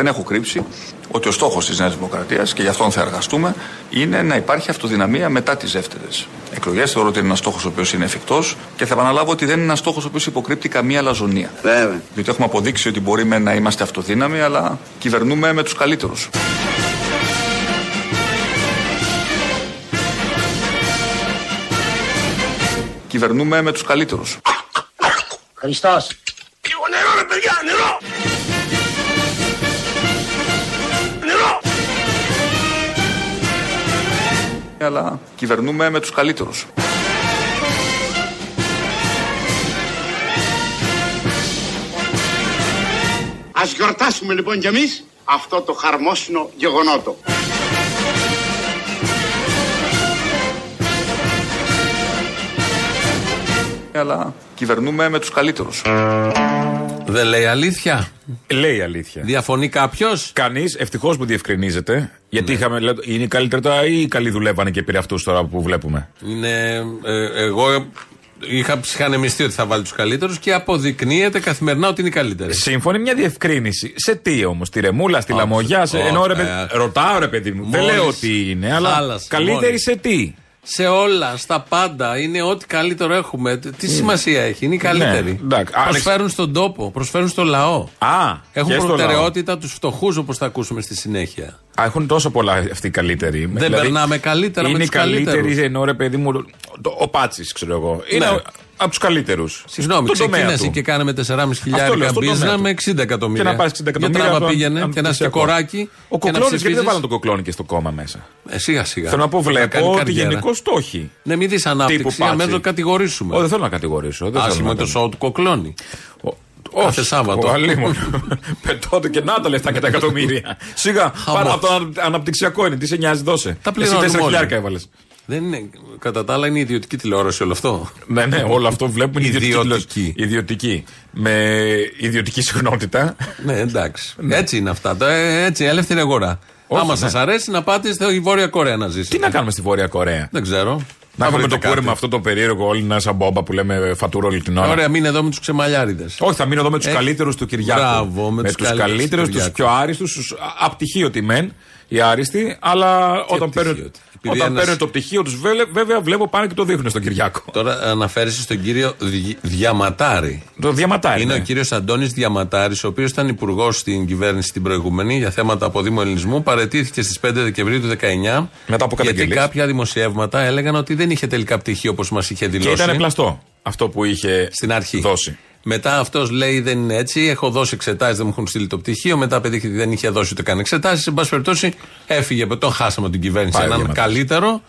Δεν έχω κρύψει ότι ο στόχος της Νέας Δημοκρατίας και γι' αυτόν θα εργαστούμε είναι να υπάρχει αυτοδυναμία μετά τις δεύτερες εκλογές. Θεωρώ ότι είναι ένας στόχος ο οποίος είναι εφικτός και θα επαναλάβω ότι δεν είναι ένας στόχος ο οποίος υποκρύπτει καμία λαζονία. Βέβαια. Διότι έχουμε αποδείξει ότι μπορεί να είμαστε αυτοδύναμοι, αλλά κυβερνούμε με τους καλύτερους. Κυβερνούμε με τους καλύτερους. Χριστός. Λίγο νερό ρε παιδιά, νερό! Νερό! Αλλά κυβερνούμε με τους καλύτερους. Ας γιορτάσουμε λοιπόν κι εμείς αυτό το χαρμόσυνο γεγονότο. Αλλά κυβερνούμε με τους καλύτερους. Δεν λέει αλήθεια; Λέει αλήθεια. Διαφωνεί κάποιος; Κανείς, ευτυχώς που διευκρινίζεται. Γιατί είχαμε, λέω, είναι οι καλύτεροι τώρα ή οι καλοί δουλεύανε και πήρε αυτούς τώρα που βλέπουμε. Είναι, ε, εγώ είχα ψυχανεμιστεί ότι θα βάλει τους καλύτερους και αποδεικνύεται καθημερινά ότι είναι οι καλύτεροι. Σύμφωνη, μια διευκρίνηση. Σε τι όμως, στη Ρεμούλα, στη Όχι, Λαμογιά, σε, όχι, ενώ ρε, ε, παιδι- ρωτάω ρε παιδί μου. Δεν μόλις λέω τι είναι, αλλά χάλασε, καλύτερη μόλις. σε τι; Σε όλα, στα πάντα. Είναι ό,τι καλύτερο έχουμε. Τι σημασία έχει, είναι οι καλύτεροι. Ναι, εντάξει. Α, προσφέρουν στον τόπο, προσφέρουν στο λαό. Α, Έχουν και στο προτεραιότητα τους φτωχούς όπως θα ακούσουμε στη συνέχεια. λαό. Α, έχουν τόσο πολλά αυτοί οι καλύτεροι. Δεν περνάμε καλύτερα με είναι τους οι καλύτεροι, καλύτερους. ενώ ρε παιδί μου. το- ο Πάτσης, ξέρω εγώ. Είναι Ναι. Από τους καλύτερους. Συγγνώμη, ξεκίνησε και κάνε με 4,5 χιλιάρικα στον τομέα μπίζνα του. με 60 εκατομμύρια. Και να πάρεις 60 εκατομμύρια. Για τράβα από πήγαινε τον και να είσαι και αναπτυξιακό. κοράκι. Ο και να Κοκλώνης, γιατί δεν ψηφίζεις. βάλαν τον Κοκλώνη και στο κόμμα μέσα; Ε, σιγά σιγά. Θέλω να πω, Να βλέπω κάνει ότι καριέρα. γενικώς το έχει. Ναι, μην δεις ανάπτυξη, Πάτση. για να το κατηγορήσουμε. Ω, δεν θέλω να κατηγορήσω. δεν θέλω Άσχημο να είναι το το- σοου του κοκλώνει. Ο- Κάθε όχι, Σάββατο. ο αλίμονο. Πετώ το και να τα λεφτά και τα εκατομμύρια. Σιγά, Χαμός. πάρα από το ανα- αναπτυξιακό είναι. Τι σε νοιάζει, δώσε. Τα Εσύ πληρώνουμε 4 όλοι. χιλιάρικα έβαλες. Δεν είναι, κατά τα άλλα είναι ιδιωτική τηλεόραση όλο αυτό. Ναι, ναι, όλο αυτό βλέπουμε είναι ιδιωτική. Ιδιωτική. τηλεόραση. Ιδιωτική. Με ιδιωτική συχνότητα. ναι, εντάξει. Έτσι είναι αυτά. Τα- ε, Έτσι, ελεύθερη αγορά. Όχι, Άμα ναι. σας αρέσει να πάτε στη Βόρεια Κορέα να ζήσετε. Τι να κάνουμε στη Βόρεια Κορέα; Δεν ξέρω. Να Θα έχουμε βρείτε το κάτι. κούρεμα αυτό το περίεργο, όλοι να σαν μπόμπα που λέμε φατούρο όλη την ώρα. Ωραία, μείνε εδώ με τους ξεμαλιάριδες. Όχι, θα μείνω εδώ με τους Ε, καλύτερους του Κυριάκου. μπράβο, με τους τους καλύτερους καλύτερους, του τους Κυριάκου. πιο άριστους, τους απτυχίωτοι μεν, οι άριστοι, αλλά όταν παίρνουν, απτυχίωτοι. Επειδή όταν ένας- παίρνουν το πτυχίο τους, βέβαια βλέπω πάνε και το δείχνουν στον Κυριάκο. Τώρα αναφέρεσαι στον κύριο Δι- Διαματάρη. Το διαματάρι. Είναι ναι. ο κύριος Αντώνης Διαματάρης, ο οποίος ήταν υπουργός στην κυβέρνηση την προηγούμενη για θέματα αποδήμου ελληνισμού. Παρετήθηκε στις 5 Δεκεμβρίου του 19. Μετά από Γιατί καταγγελίες. κάποια δημοσιεύματα έλεγαν ότι δεν είχε τελικά πτυχίο όπως μας είχε Και δηλώσει. ήταν πλαστό αυτό που είχε Στην αρχή. δώσει. Μετά αυτός λέει δεν είναι έτσι. Έχω δώσει εξετάσεις, δεν μου έχουν στείλει το πτυχίο. Μετά απεδείχθηκε ότι δεν είχε δώσει ούτε καν εξετάσεις. En πάση περιπτώσει έφυγε. Τον χάσαμε την κυβέρνηση. Πάει ο Έναν Διαμαντάρης. καλύτερο.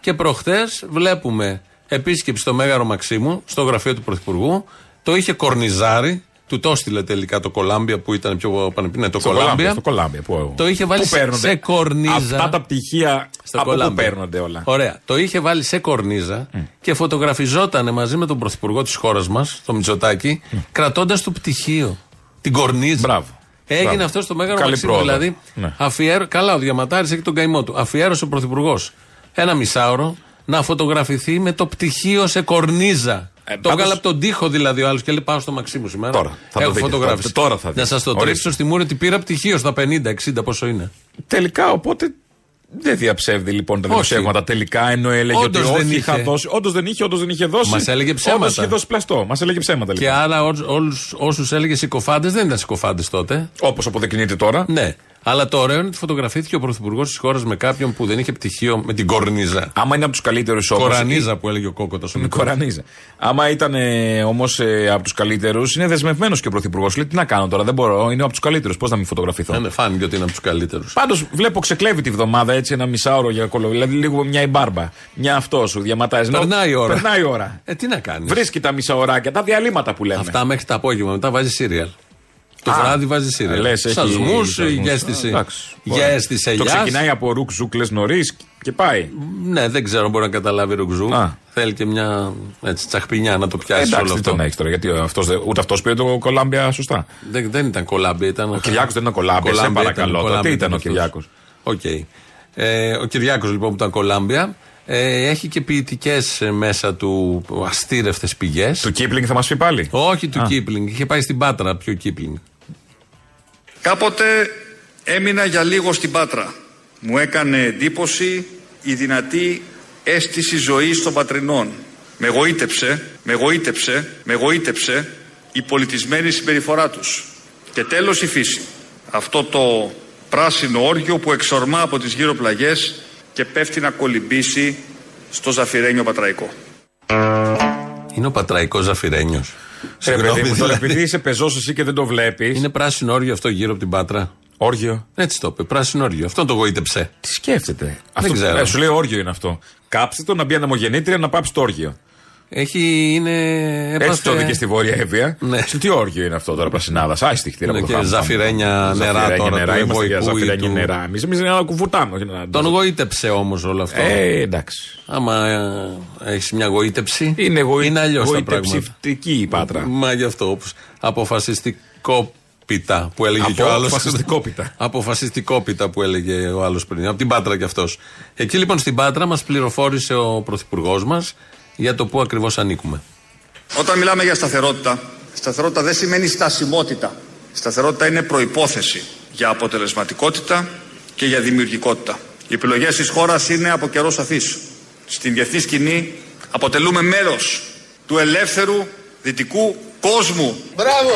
Και προχθές βλέπουμε επίσκεψη στο Μέγαρο Μαξίμου, στο γραφείο του Πρωθυπουργού. Το είχε κορνιζάρι. Του το έστειλε τελικά το Κολάμπια που ήταν πιο πανεπιστήμιο. Το Στο Κολάμπια. Στο Κολάμπια. Που, Το είχε βάλει πού σε- παίρνονται σε κορνίζα. Αυτά τα πτυχία Στο από πού Κολάμπια. παίρνονται όλα. Ωραία. Το είχε βάλει σε κορνίζα και φωτογραφιζόταν μαζί με τον πρωθυπουργό της χώρας μας, τον Μητσοτάκη, κρατώντας το πτυχίο. Την κορνίζα. Μπράβο. Έγινε Μπράβο. αυτό στο μέγαρο Καλή Μαξίμου. πρόοδο. Δηλαδή, Ναι. αφιέρω... καλά, ο Διαματάρη έχει τον καημό του. Αφιέρωσε ο πρωθυπουργός ένα μισάωρο να φωτογραφηθεί με το πτυχίο σε κορνίζα. Ε, το πάντως- έβγαλε από τον τοίχο δηλαδή ο άλλος και λέει: Πάω στο Μαξίμου σήμερα. Τώρα, θα το Έχω δείτε. φωτογράφηση. Τώρα θα Να δείτε. σας το Ορίστε. τρίξω στη μούρη ότι πήρα πτυχίο στα 50-60 πόσο είναι. Τελικά οπότε δεν διαψεύδει λοιπόν τα Όχι. δημοσιεύματα. Τελικά ενώ έλεγε Όντως ότι δεν όχι είχα είχε. δώσει. Όντως δεν είχε, όντως δεν είχε δώσει. Μας έλεγε ψέματα. Όντως είχε δώσει πλαστό. Μας έλεγε ψέματα Και λοιπόν. άρα όλους όσους έλεγε συκοφάντες δεν ήταν συκοφάντες τότε. Όπως αποδεικνύεται τώρα. Ναι. Αλλά το ωραίο είναι ότι φωτογραφήθηκε ο πρωθυπουργός της χώρας με κάποιον που δεν είχε πτυχίο με την κορνίζα. Άμα είναι από τους καλύτερους όμως. Κορανίζα που έλεγε ο Κόκοτα. Κορανίζα. Άμα ήταν όμως από τους καλύτερους, είναι δεσμευμένος και ο πρωθυπουργός. Λέει τι να κάνω τώρα, δεν μπορώ, είναι από τους καλύτερους. Πώς να μην φωτογραφηθώ; Ναι, ναι, φάνηκε ότι είναι από τους καλύτερους. Πάντως βλέπω ξεκλέβει τη βδομάδα έτσι ένα μισάωρο για κολο. Δηλαδή λίγο μια η μπάρμπα. Μια αυτό σου διαματάζει. Περνάει η ώρα. Περνάει η ώρα. Ε, τι να κάνεις. Βρίσκει τα μισάωράκια, τα διαλύματα που λέμε. Αυτά μέχρι το απόγευμα. Μετά βάζει σύριαλ. Το Α, βράδυ βάζεις σύριαλ. λες, έχει Σασμού, σασμούς. γέστηση. Εντάξει, μπορεί. Γέστηση Το ελιάς. ξεκινάει από ρουκ ζουκ λες νωρίς και πάει. Ναι, δεν ξέρω, μπορεί να καταλάβει ρουκζού. Α. Θέλει και μια έτσι, τσαχπινιά να το Ε, πιάσει εντάξει, όλο τι αυτό. τον έχεις τώρα, γιατί αυτός, δεν- ούτε αυτός πήρε το κολάμπια σωστά. Δεν, δεν ήταν κολάμπια, ήταν. Ο Κυριάκος δεν ήταν κολάμπια, σε Κολάμπια παρακαλώ. ήταν, τώρα. κολάμπια Τι ήταν ο αυτός. Κυριάκος. Οκ. Ε, ο Κυριάκος λοιπόν που ήταν κολάμπια ε, έχει και ποιητικές μέσα του αστήρευτες πηγές. Του Κίπλινγκ θα μας πει πάλι; Όχι του Κίπλινγκ. Είχε πάει στην Πάτρα πιο Κίπλινγκ. Κάποτε Έμεινα για λίγο στην Πάτρα. Μου έκανε εντύπωση η δυνατή αίσθηση ζωής των πατρινών. Με γοήτεψε, με γοήτεψε, με γοήτεψε η πολιτισμένη συμπεριφορά τους. Και τέλος η φύση. Αυτό το πράσινο όργιο που εξορμά από τις γύρω πλαγιές και πέφτει να κολυμπήσει στο Ζαφυρένιο Πατραϊκό. Είναι ο Πατραϊκός Ζαφυρένιος. Ρε παιδί μου, τώρα επειδή είσαι πεζός εσύ και δεν το βλέπεις. Είναι πράσινο όργιο αυτό γύρω από την Πάτρα. Όργιο. Έτσι το είπε. Πράσινο όργιο. Αυτό το γοήτεψε. Τι σκέφτεται. Αυτό, ξέρω. Ε, σου λέει όργιο είναι αυτό. Κάψτε το να μπει ανεμογεννήτρια να πάψει το όργιο. Έχει, είναι. Έτσι το και στη Βόρεια Εύβοια. Ναι. Σε τι όργιο είναι αυτό τώρα, Πρασινάδας; Άστη χτύρα Είναι από το και χάμο. ζαφυρένια νερά Ζαφυρένια τώρα, νερά. του Είμαστε για Ευωικού ή ζαφυρένια του- νερά. Εμείς εμείς να κουβουτάμε. όχι να- Τον γοήτεψε όμως όλο αυτό. Ε, εντάξει. Άμα έχεις μια γοήτευση. Είναι, γοη... είναι αλλιώς τα πράγματα. γοητεψευτική η πάτρα. Μα γι' αυτό. Όπως αποφασιστικόπιτα που έλεγε και ο άλλο. Αποφασιστικόπιτα. Αποφασιστικόπιτα που έλεγε ο άλλος πριν. Από την Πάτρα κι αυτός. Εκεί λοιπόν στην Πάτρα μας πληροφόρησε ο πρωθυπουργός μας για το πού ακριβώς ανήκουμε. Όταν μιλάμε για σταθερότητα, σταθερότητα δεν σημαίνει στασιμότητα. Σταθερότητα είναι προϋπόθεση για αποτελεσματικότητα και για δημιουργικότητα. Οι επιλογές της χώρας είναι από καιρός σαφείς. Στην διεθνή σκηνή αποτελούμε μέρος του ελεύθερου δυτικού κόσμου. Μπράβο!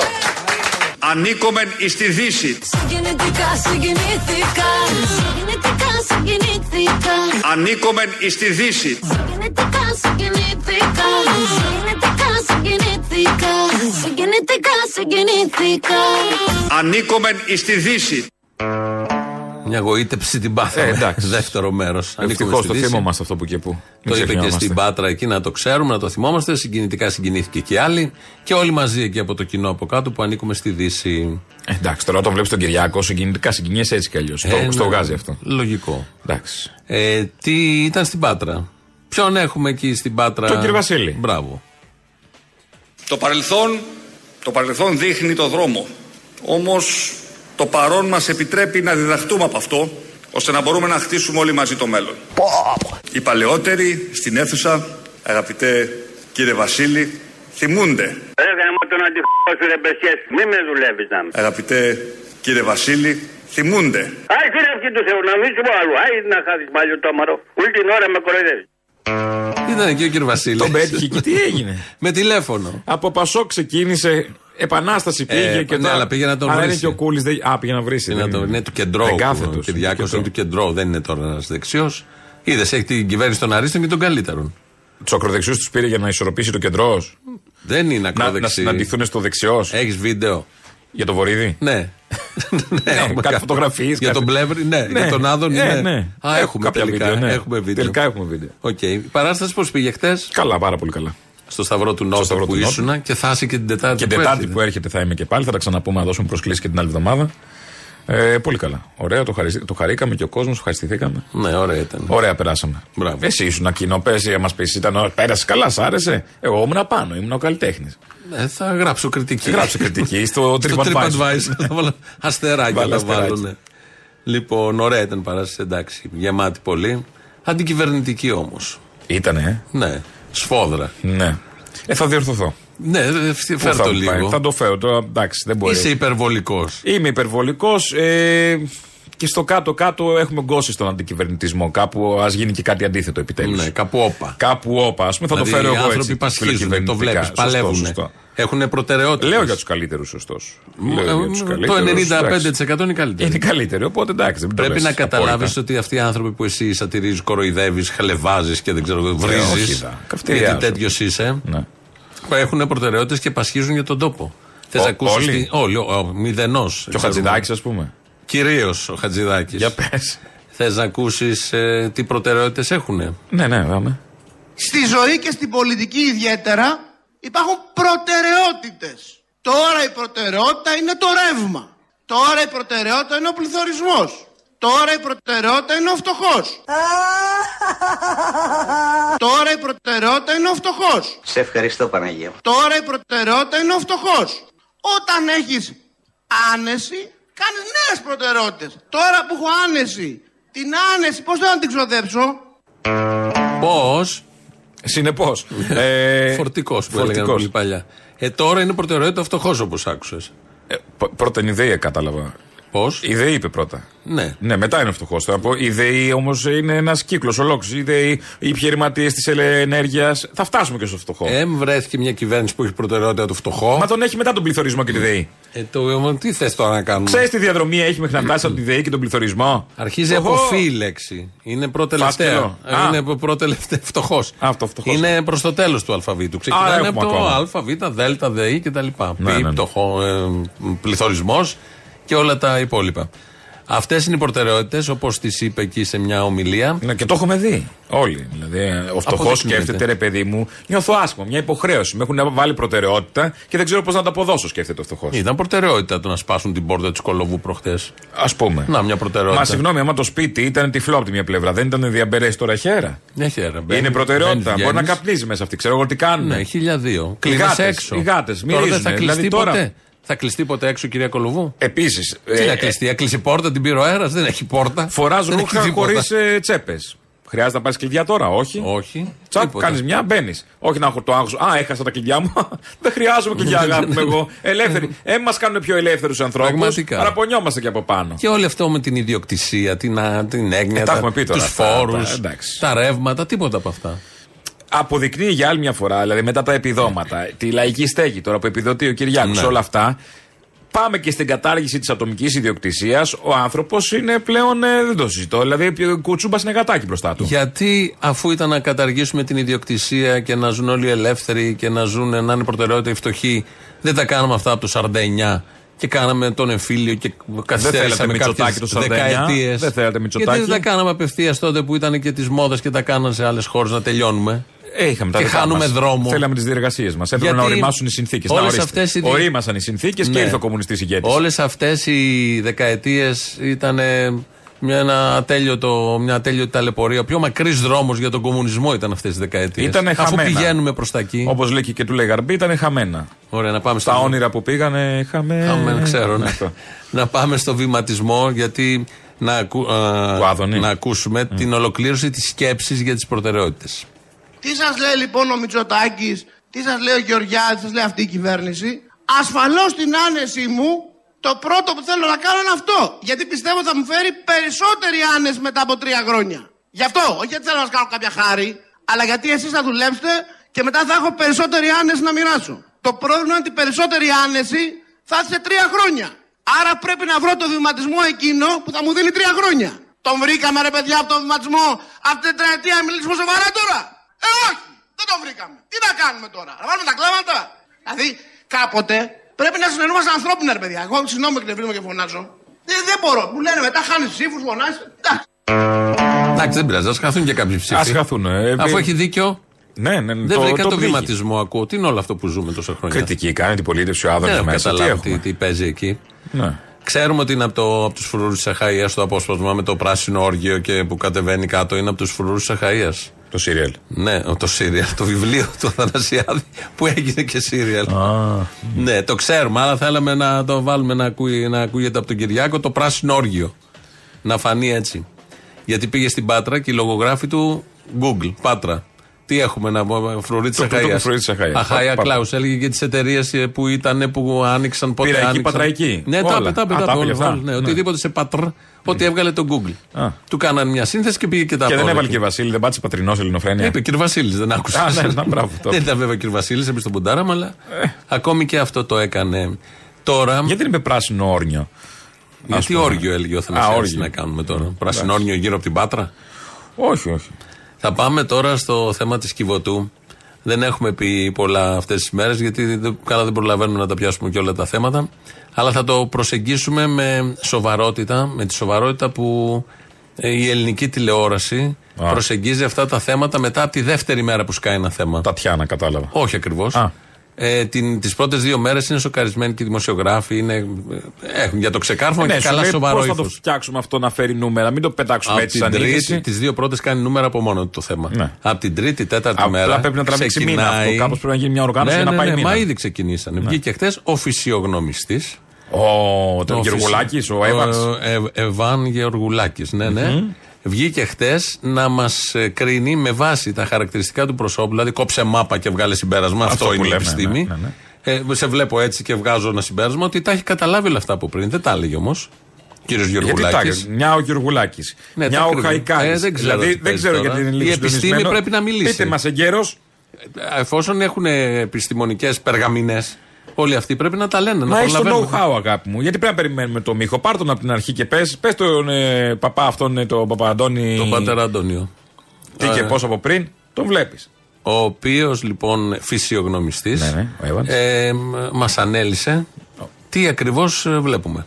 Ανήκομεν εις τη Δύση. Συγκινητικά συγκινήθηκα Συγκινητικά συγκινήθηκα Ανήκομεν εις τη Δύση. Συγκινητικά συγκινήθηκα Συγκινητικά συγκινήθηκα Συγκινητικά συγκινήθηκα Ανήκομεν εις τη Δύση. Μια γοήτευση την πάθαμε. Ε, εντάξει. Δεύτερο μέρος. Ευτυχώς το θυμόμαστε αυτό που και που. Το είπε και στην Πάτρα εκεί να το ξέρουμε, να το θυμόμαστε. Συγκινητικά συγκινήθηκε και οι άλλοι. Και όλοι μαζί εκεί από το κοινό από κάτω που ανήκουμε στη Δύση. Ε, Εντάξει, τώρα όταν βλέπεις τον Κυριακό, συγκινητικά συγκινιέσαι έτσι κι αλλιώς. Ε, Στο ναι, βγάζει αυτό. Λογικό. Εντάξει. Ε, τι ήταν στην Πάτρα; Ποιον έχουμε εκεί στην Πάτρα; Τον κύριο Βασίλη. Μπράβο. Το παρελθόν, το παρελθόν δείχνει το δρόμο. Όμως το παρόν μας επιτρέπει να διδαχτούμε από αυτό, ώστε να μπορούμε να χτίσουμε όλοι μαζί το μέλλον. Οι παλαιότεροι στην αίθουσα, αγαπητέ κύριε Βασίλη, θυμούνται. Ρε γάμο τον αντιχώ σου ρε μπεσιές, μη με δουλεύεις να με. Αγαπητέ κύριε Βασίλη, θυμούνται. Άι φίλε αυτή του Θεού, να μην σου πω άλλο. Άι να χάσεις πάλι το μαρό. Όλη την ώρα με κοροϊδεύεις. Ήταν εκεί ο κύριος Βασίλης. Τον πέτυχε και τι έγινε; Με τηλέφωνο. Από Πασό ξεκίνησε. Επανάσταση πήγε Ε, και ναι, τώρα- αλλά πήγε να τον Αλλά είναι βρήσει. και ο Κούλης. Δεν... Α, πήγε να βρει. Είναι, το, είναι του κεντρό. Δεν κάθετος, Ο Κυριάκος είναι είναι του κεντρό. Δεν είναι τώρα ένας δεξιός. Είδες, έχει την κυβέρνηση των Αρίστων και των καλύτερων. Τους ακροδεξιούς τους πήρε για να ισορροπήσει το κεντρό. Δεν είναι Να, να ακροδεξί. συναντηθούν στο δεξιός. Έχεις βίντεο. Για το βορίδι. Ναι. Ναι, έχουμε κάτι φωτογραφίες, Για κάτι- τον Πλεύρη, ναι. Για τον Άδων, ναι, ναι. ναι. Α, Έχω έχουμε κάποια τελικά. βίντεο, ναι. Έχουμε βίντεο. Τελικά έχουμε βίντεο. Οκ. Η παράσταση πώς πήγε χτε Καλά, πάρα πολύ καλά. στο Σταυρό του Νότου Σταυρό που του Νότου. ήσουν και θα είσαι και την Τετάρτη. Και που Τετάρτη έρχεται. που έρχεται θα είμαι και πάλι. Θα τα ξαναπούμε να δώσουμε προσκλήσεις και την άλλη εβδομάδα. Ε, πολύ καλά. Ωραία, το, χαρι... το χαρήκαμε και ο κόσμος, ευχαριστηθήκαμε. Ναι, ωραία ήταν. Ωραία, περάσαμε. Μπράβο. Εσύ ήσουν κοινό, πες, για μας πεις, ήταν πέρασε καλά, σ' άρεσε. Εγώ ήμουν πάνω, ήμουν ο καλλιτέχνης. Ναι, θα γράψω κριτική. Γράψε κριτική στο Στο TripAdvisor. TripAdvisor. Θα βάλω αστεράκια Βάλε θα αστεράκι. βάλω, ναι. Λοιπόν, ωραία ήταν η παράσταση, εντάξει. Γεμάτη πολύ. Αντικυβερνητική όμως. Ήτανε, Ναι, σφόδρα. ε. Ναι. Ε, θα διορθωθώ. Ναι, ε, Πού φέρ θα το μου πάει, λίγο. Θα το φέρω τώρα, εντάξει, δεν μπορεί. Είσαι υπερβολικός. Είμαι υπερβολικός. Ε, και στο κάτω-κάτω έχουμε γκώσει στον αντικυβερνητισμό. Κάπου ας γίνει και κάτι αντίθετο επιτέλους. Ναι, κάπου όπα. Κάπου όπα, ας πούμε, θα δηλαδή, το φέρω οι εγώ άνθρωποι έτσι. πασχίζουν, το φιλοκυβερνητικά. βλέπεις, Σωστό, παλεύουν. σωστό. Έχουν προτεραιότητα. Λέω για τους καλύτερους, σωστός. Ε, Το 95% είναι καλύτερο. Είναι καλύτεροι, οπότε εντάξει. δεν το Πρέπει λες να καταλάβεις απόλυτα. ότι αυτοί οι άνθρωποι που εσύ σατυρίζεις, κοροϊδεύεις, χλεβάζεις και δεν ξέρω, όχι, βρίζεις. δα. Καυτηριάζω. Γιατί τέτοιος είσαι. Ναι. Έχουν προτεραιότητες και πασχίζουν για τον τόπο. Θες Ο- να ακούσει. όλοι; Όλοι, μηδενός. Και ο Χατζηδάκης, ας πούμε. Κυρίως ο Χατζηδάκης. Για πες. Θες να ακούσεις τι προτεραιότητες έχουν. Ναι, ναι, πάμε. στη ζωή και στην πολιτική ιδιαίτερα υπάρχουν προτεραιότητες. Τώρα η προτεραιότητα είναι το ρεύμα. Τώρα η προτεραιότητα είναι ο πληθωρισμός. Τώρα η προτεραιότητα είναι ο φτωχός. Τώρα η προτεραιότητα είναι ο φτωχός. Σε ευχαριστώ Παναγία. Τώρα η προτεραιότητα είναι ο φτωχός. Όταν έχεις άνεση, κάνεις νέες προτεραιότητες. Τώρα που έχω άνεση, την άνεση πώς θα την ξοδέψω; Πώς; Συνεπώς. ε, Φορτικός που έλεγαν φορτικός. πολύ παλιά. Ε, τώρα είναι προτεραιότητα φτωχός όπως άκουσες. Ε, π- πρώτα είναι ιδέα, κατάλαβα. Πώς; Η ΔΕΗ είπε πρώτα. Ναι. Ναι, μετά είναι φτωχός. Η ΔΕΗ όμως είναι ένας κύκλος ολόκληρος. Η ΔΕΗ, οι επιχειρηματίες της ενέργειας. Θα φτάσουμε και στο φτωχό. Ε, βρέθηκε μια κυβέρνηση που έχει προτεραιότητα το φτωχό. Μα τον έχει μετά τον πληθωρισμό και τη ΔΕΗ. Ε, το, τι θες τώρα να κάνουμε; Ξέρεις τι διαδρομή έχει μέχρι να φτάσει από τη ΔΕΗ και τον πληθωρισμό; Αρχίζει Οχο. από φύ η λέξη. Είναι προτελευταία. Φάσκελο. Ε, Α. Είναι προτελευταία. Φτωχός. Α, αυτό, φτωχός. Είναι προς το τέλος του αλφαβήτου. Ξεκινάνε έχουμε από το ακόμα. Α, Β, Δ, ΔΕΗ κτλ. Ναι, Πι, ναι. φτωχό, ε, πληθωρισμός και όλα τα υπόλοιπα. Αυτές είναι οι προτεραιότητες, όπως τις είπε εκεί σε μια ομιλία. Ναι, και το έχουμε δει. Όλοι. Δηλαδή, ε, ο φτωχός Αποδεικνύεται. σκέφτεται, ρε παιδί μου, νιώθω άσχημα, μια υποχρέωση. Με έχουν βάλει προτεραιότητα και δεν ξέρω πώς να τα αποδώσω, σκέφτεται ο φτωχός. Ήταν προτεραιότητα το να σπάσουν την πόρτα της Κολοβού προχτές. Α πούμε. Να, μια προτεραιότητα. Μα συγγνώμη, άμα το σπίτι ήταν τυφλό από τη μια πλευρά, δεν ήταν διαμπερές τώρα χέρα. Έχει ρε, μπαίνεις, Είναι προτεραιότητα. μπαίνεις, Μπορεί να βγαίνεις. καπνίζει μέσα αυτή. Ξέρω εγώ τι κάνουν. Ναι, χίλια δύο. Οι Κλείνεις γάτες, έξω. οι γάτες Τώρα δεν μυρίζουνε. θα κλειστεί Δηλαδή τώρα- ποτέ. Θα κλειστεί ποτέ έξω, κυρία Κολοβού; Επίσης. Τι να κλειστεί, έκλεισε η πόρτα, την πήρε ο αέρας, δεν έχει πόρτα. Φοράς Δεν έχει ρούχα τίποτα. χωρίς τσέπες. Χρειάζεται να πάρεις κλειδιά τώρα, όχι; Όχι. Τσακ, τίποτα. κάνεις μια, μπαίνεις. Όχι να έχω το άγχος. Α, έχασα τα κλειδιά μου. Δεν χρειάζομαι κλειδιά, αγάπη μου εγώ. Ελεύθεροι. Ε, μας κάνουν πιο ελεύθερους ανθρώπους. Πραγματικά. Παραπονιόμαστε και από πάνω. Και όλο αυτό με την ιδιοκτησία, την, α, την έγνοια, Ε, τα έχουμε πει τώρα τους αυτά, φόρους, τα- εντάξει. τα ρεύματα, τίποτα από αυτά. Αποδεικνύει για άλλη μια φορά, δηλαδή μετά τα επιδόματα, τη λαϊκή στέγη τώρα που επιδοτεί ο Κυριάκος, Ναι. όλα αυτά. Πάμε και στην κατάργηση της ατομικής ιδιοκτησίας. Ο άνθρωπος είναι πλέον. ε, δεν το συζητώ. Δηλαδή, κουτσούμπας είναι γατάκι μπροστά του. Γιατί αφού ήταν να καταργήσουμε την ιδιοκτησία και να ζουν όλοι ελεύθεροι και να ζουν να είναι προτεραιότητα οι φτωχοί, δεν τα κάναμε αυτά από το 49 και κάναμε τον εμφύλιο και καθυστέρησαμε θέλατε Μητσοτάκη κάποιες το 49, δεκαετίες. δεν θέλατε Μητσοτάκη; Γιατί δεν τα κάναμε απευθείας τότε που ήταν και τη μόδα και τα κάναν σε άλλες χώρες να τελειώνουμε. Ε, είχαμε τα Και δικά χάνουμε μας. δρόμο. Θέλαμε τις διεργασίες μας. Έπρεπε Γιατί να οριμάσουν οι συνθήκες. όλες αυτές οι δι- Ορίμασαν οι συνθήκες και Ναι. ήρθε ο κομμουνιστής ηγέτης. Όλες αυτές οι δεκαετίες ήταν μια, ένα ατέλειωτο, μια ατέλειωτη ταλαιπωρία. Ο πιο μακρύς δρόμος για τον κομμουνισμό ήταν αυτές τι δεκαετίες. Ήτανε Αφού χαμένα. πηγαίνουμε προς τα εκεί. Όπως λέει και του λέει Γαρμπή, ήταν χαμένα. Ωραία, να πάμε στο Τα όνειρα που πήγανε χαμένα. Χαμένα, ξέρω. ναι. Αυτό. να πάμε στο βηματισμό, γιατί να, ακού- α, Του Άδωνη. να ακούσουμε την ολοκλήρωση της σκέψης για τις προτεραιότητες. Τι σας λέει λοιπόν ο Μητσοτάκης, τι σας λέει ο Γεωργιάδης, τι σας λέει αυτή η κυβέρνηση; Ασφαλώς την άνεση μου, το πρώτο που θέλω να κάνω είναι αυτό. Γιατί πιστεύω θα μου φέρει περισσότερη άνεση μετά από τρία χρόνια. Γι' αυτό, όχι γιατί θέλω να σας κάνω κάποια χάρη, αλλά γιατί εσείς θα δουλέψετε και μετά θα έχω περισσότερη άνεση να μοιράσω. Το πρόβλημα είναι ότι η περισσότερη άνεση θα έρθει σε τρία χρόνια. Άρα πρέπει να βρω το βηματισμό εκείνο που θα μου δίνει τρία χρόνια. Τον βρήκαμε ρε παιδιά από τον βηματισμό αυτή την τριετία να μιλήσουμε σοβαρά τώρα. Ε, όχι! Δεν τον βρήκαμε. Τι να κάνουμε τώρα, να βάλουμε τα κλάματα. Δηλαδή, κάποτε πρέπει να συνεννούμαστε ανθρώπινα, ρε παιδιά. Εγώ, συγγνώμη, εκνευρίζομαι και φωνάζω. Δεν, δεν μπορώ. Μου λένε μετά χάνεις ψήφους, φωνάζεις. Εντάξει. Εντάξει, δεν πειράζει, ας χαθούν και κάποιοι ψήφοι. Α χαθούν. ε, Αφού ε, έχει δίκιο, Ναι, ναι, ναι, δεν βρήκα το, πνίγει. βηματισμό. Ακούω. Τι είναι όλο αυτό που ζούμε τόσα χρόνια; Κριτική κάνει την πολίτευση ο Δεν Άδωνης έχω μέσα. Τι καταλάβει τι, έχουμε; τι παίζει εκεί. Ναι. Ξέρουμε ότι είναι από, το, από τους φρουρούς της Αχαία το απόσπασμα με το πράσινο όργιο και που κατεβαίνει κάτω. Είναι από τους φρουρούς της Αχαία. Το σύριαλ. Ναι, το σύριαλ, το βιβλίο του Αθανασιάδη που έγινε και σύριαλ. Ναι, το ξέρουμε, αλλά θέλαμε να το βάλουμε να, ακούει, να ακούγεται από τον Κυριάκο το πράσινο όργιο. Να φανεί έτσι. Γιατί πήγε στην Πάτρα και οι λογογράφοι του Google, Πάτρα. Τι έχουμε να πούμε, φρουρή τη Το πρώτο Αχαία. που φρουρή της Αχαΐας. Αχαία Πάτρα. Κλάους. Έλεγε και τις εταιρείες που ήταν, που άνοιξαν, πότε Πειραϊκή, άνοιξαν. πατραϊκή. Ναι, τα Όλα. είπε, τα είπε, Α, τα τα είπε, είπε όλα, αυτά. όλα, ναι, Ναι. Οτιδήποτε σε Πάτρ, ό,τι έβγαλε το Google. Α. Του κάνανε μια σύνθεση και πήγε και τα Και δεν απόδειξε. έβαλε και Βασίλη, δεν πάτησε πατρινός ελληνοφρένεια. Είπε κύριε Βασίλης, δεν άκουσα. Α, ναι, ναι, μπράβο, το. δεν ήταν βέβαια κύριε Βασίλης, εμεί τον πουντάραμε, αλλά ακόμη και αυτό το έκανε. Τώρα. Γιατί δεν είπε πράσινο όρνιο; γιατί ας πούμε. όργιο έλεγε ο Α, Θανασιάδης όργιο. να κάνουμε τώρα; Πράσινο όρνιο γύρω από την Πάτρα; Όχι, όχι. Θα πάμε τώρα στο θέμα της Κιβωτού. Δεν έχουμε πει πολλά αυτές τις μέρες, γιατί δεν, καλά δεν προλαβαίνουμε να τα πιάσουμε και όλα τα θέματα. Αλλά θα το προσεγγίσουμε με σοβαρότητα, με τη σοβαρότητα που ε, η ελληνική τηλεόραση Α. προσεγγίζει αυτά τα θέματα μετά από τη δεύτερη μέρα που σκάει ένα θέμα. Τατιάνα, κατάλαβα. Όχι ακριβώς. Α. Ε, Τις πρώτες δύο μέρες είναι σοκαρισμένοι και οι δημοσιογράφοι. Είναι, ε, έχουν για το ξεκάρφωμα Ναι, και σου καλά λέει σοβαρό πώς θα το ύφος. φτιάξουμε αυτό να φέρει νούμερα, μην το πετάξουμε Από έτσι την σαν τρίτη, είδηση. τις δύο πρώτες κάνει νούμερα από μόνο του το θέμα. Ναι. Από την τρίτη, τέταρτη Απλά μέρα. πρέπει να τραβήξει μήνα ξεκινάει- αυτό. Κάπως πρέπει να γίνει μια οργάνωση ναι, για να ναι, πάει ναι, μήνα. Μα ήδη ξεκινήσανε. Βγήκε χθες ο φυσιογνωμιστής. Ο τον Γεωργουλάκης, ο Εύαξ. Εβάν Γεωργουλάκης. Ναι, ναι. Βγήκε χτες να μας κρίνει με βάση τα χαρακτηριστικά του προσώπου, δηλαδή κόψε μάπα και βγάλε συμπέρασμα. Αυτό, Αυτό που είναι η λέμε, επιστήμη. ναι, ναι, Ε, σε βλέπω έτσι και βγάζω ένα συμπέρασμα ότι τα έχει καταλάβει όλα αυτά από πριν. Δεν τα έλεγε όμως. Κύριος Γιατί Γεωργουλάκης. τα Μια ο Γιουργουλάκη. Ναι, μια τα ο κρύβει. Χαϊκάκη. Ε, δεν ξέρω δηλαδή τι δεν παίζει ξέρω τώρα. γιατί είναι λίγο Η επιστήμη συντονισμένο. πρέπει να μιλήσει. Πείτε μας εγκαίρως. Εφόσον έχουν επιστημονικές περγαμηνέ, όλοι αυτοί πρέπει να τα λένε. να Μα έχεις το προλαβαίνουν. know-how, αγάπη μου. Γιατί πρέπει να περιμένουμε το Μίχο. Πάρ τον από την αρχή και πες. Πες τον ε, παπά αυτόν, ε, τον Παπαντώνη. Τον πατέρα Αντώνιο. Τι και Ε, πώς από πριν. Τον βλέπεις. Ο οποίος λοιπόν φυσιογνωμιστής Ναι, ναι, ο Evans. ε, μας ανέλησε τι ακριβώς βλέπουμε.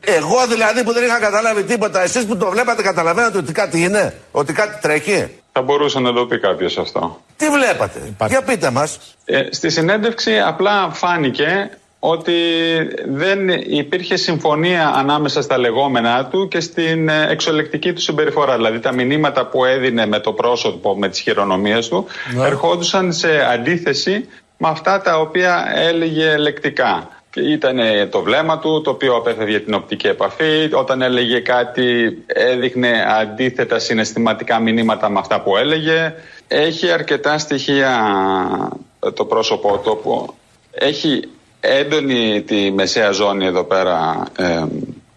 Εγώ δηλαδή που δεν είχα καταλάβει τίποτα, εσείς που το βλέπατε, καταλαβαίνετε ότι κάτι είναι, ότι κάτι τρέχει; Θα μπορούσε να το πει κάποιος αυτό. Τι βλέπατε, για πείτε μας. Ε, στη συνέντευξη απλά φάνηκε ότι δεν υπήρχε συμφωνία ανάμεσα στα λεγόμενά του και στην ε, εξολεκτική του συμπεριφορά. Δηλαδή τα μηνύματα που έδινε με το πρόσωπο, με τις χειρονομίες του, ερχόντουσαν σε αντίθεση με αυτά τα οποία έλεγε λεκτικά. Και Ήταν το βλέμμα του, το οποίο απέφευγε την οπτική επαφή. Όταν έλεγε κάτι, έδειχνε αντίθετα συναισθηματικά μηνύματα με αυτά που έλεγε. Έχει αρκετά στοιχεία ε, το πρόσωπό του που έχει έντονη τη μεσαία ζώνη εδώ πέρα ε,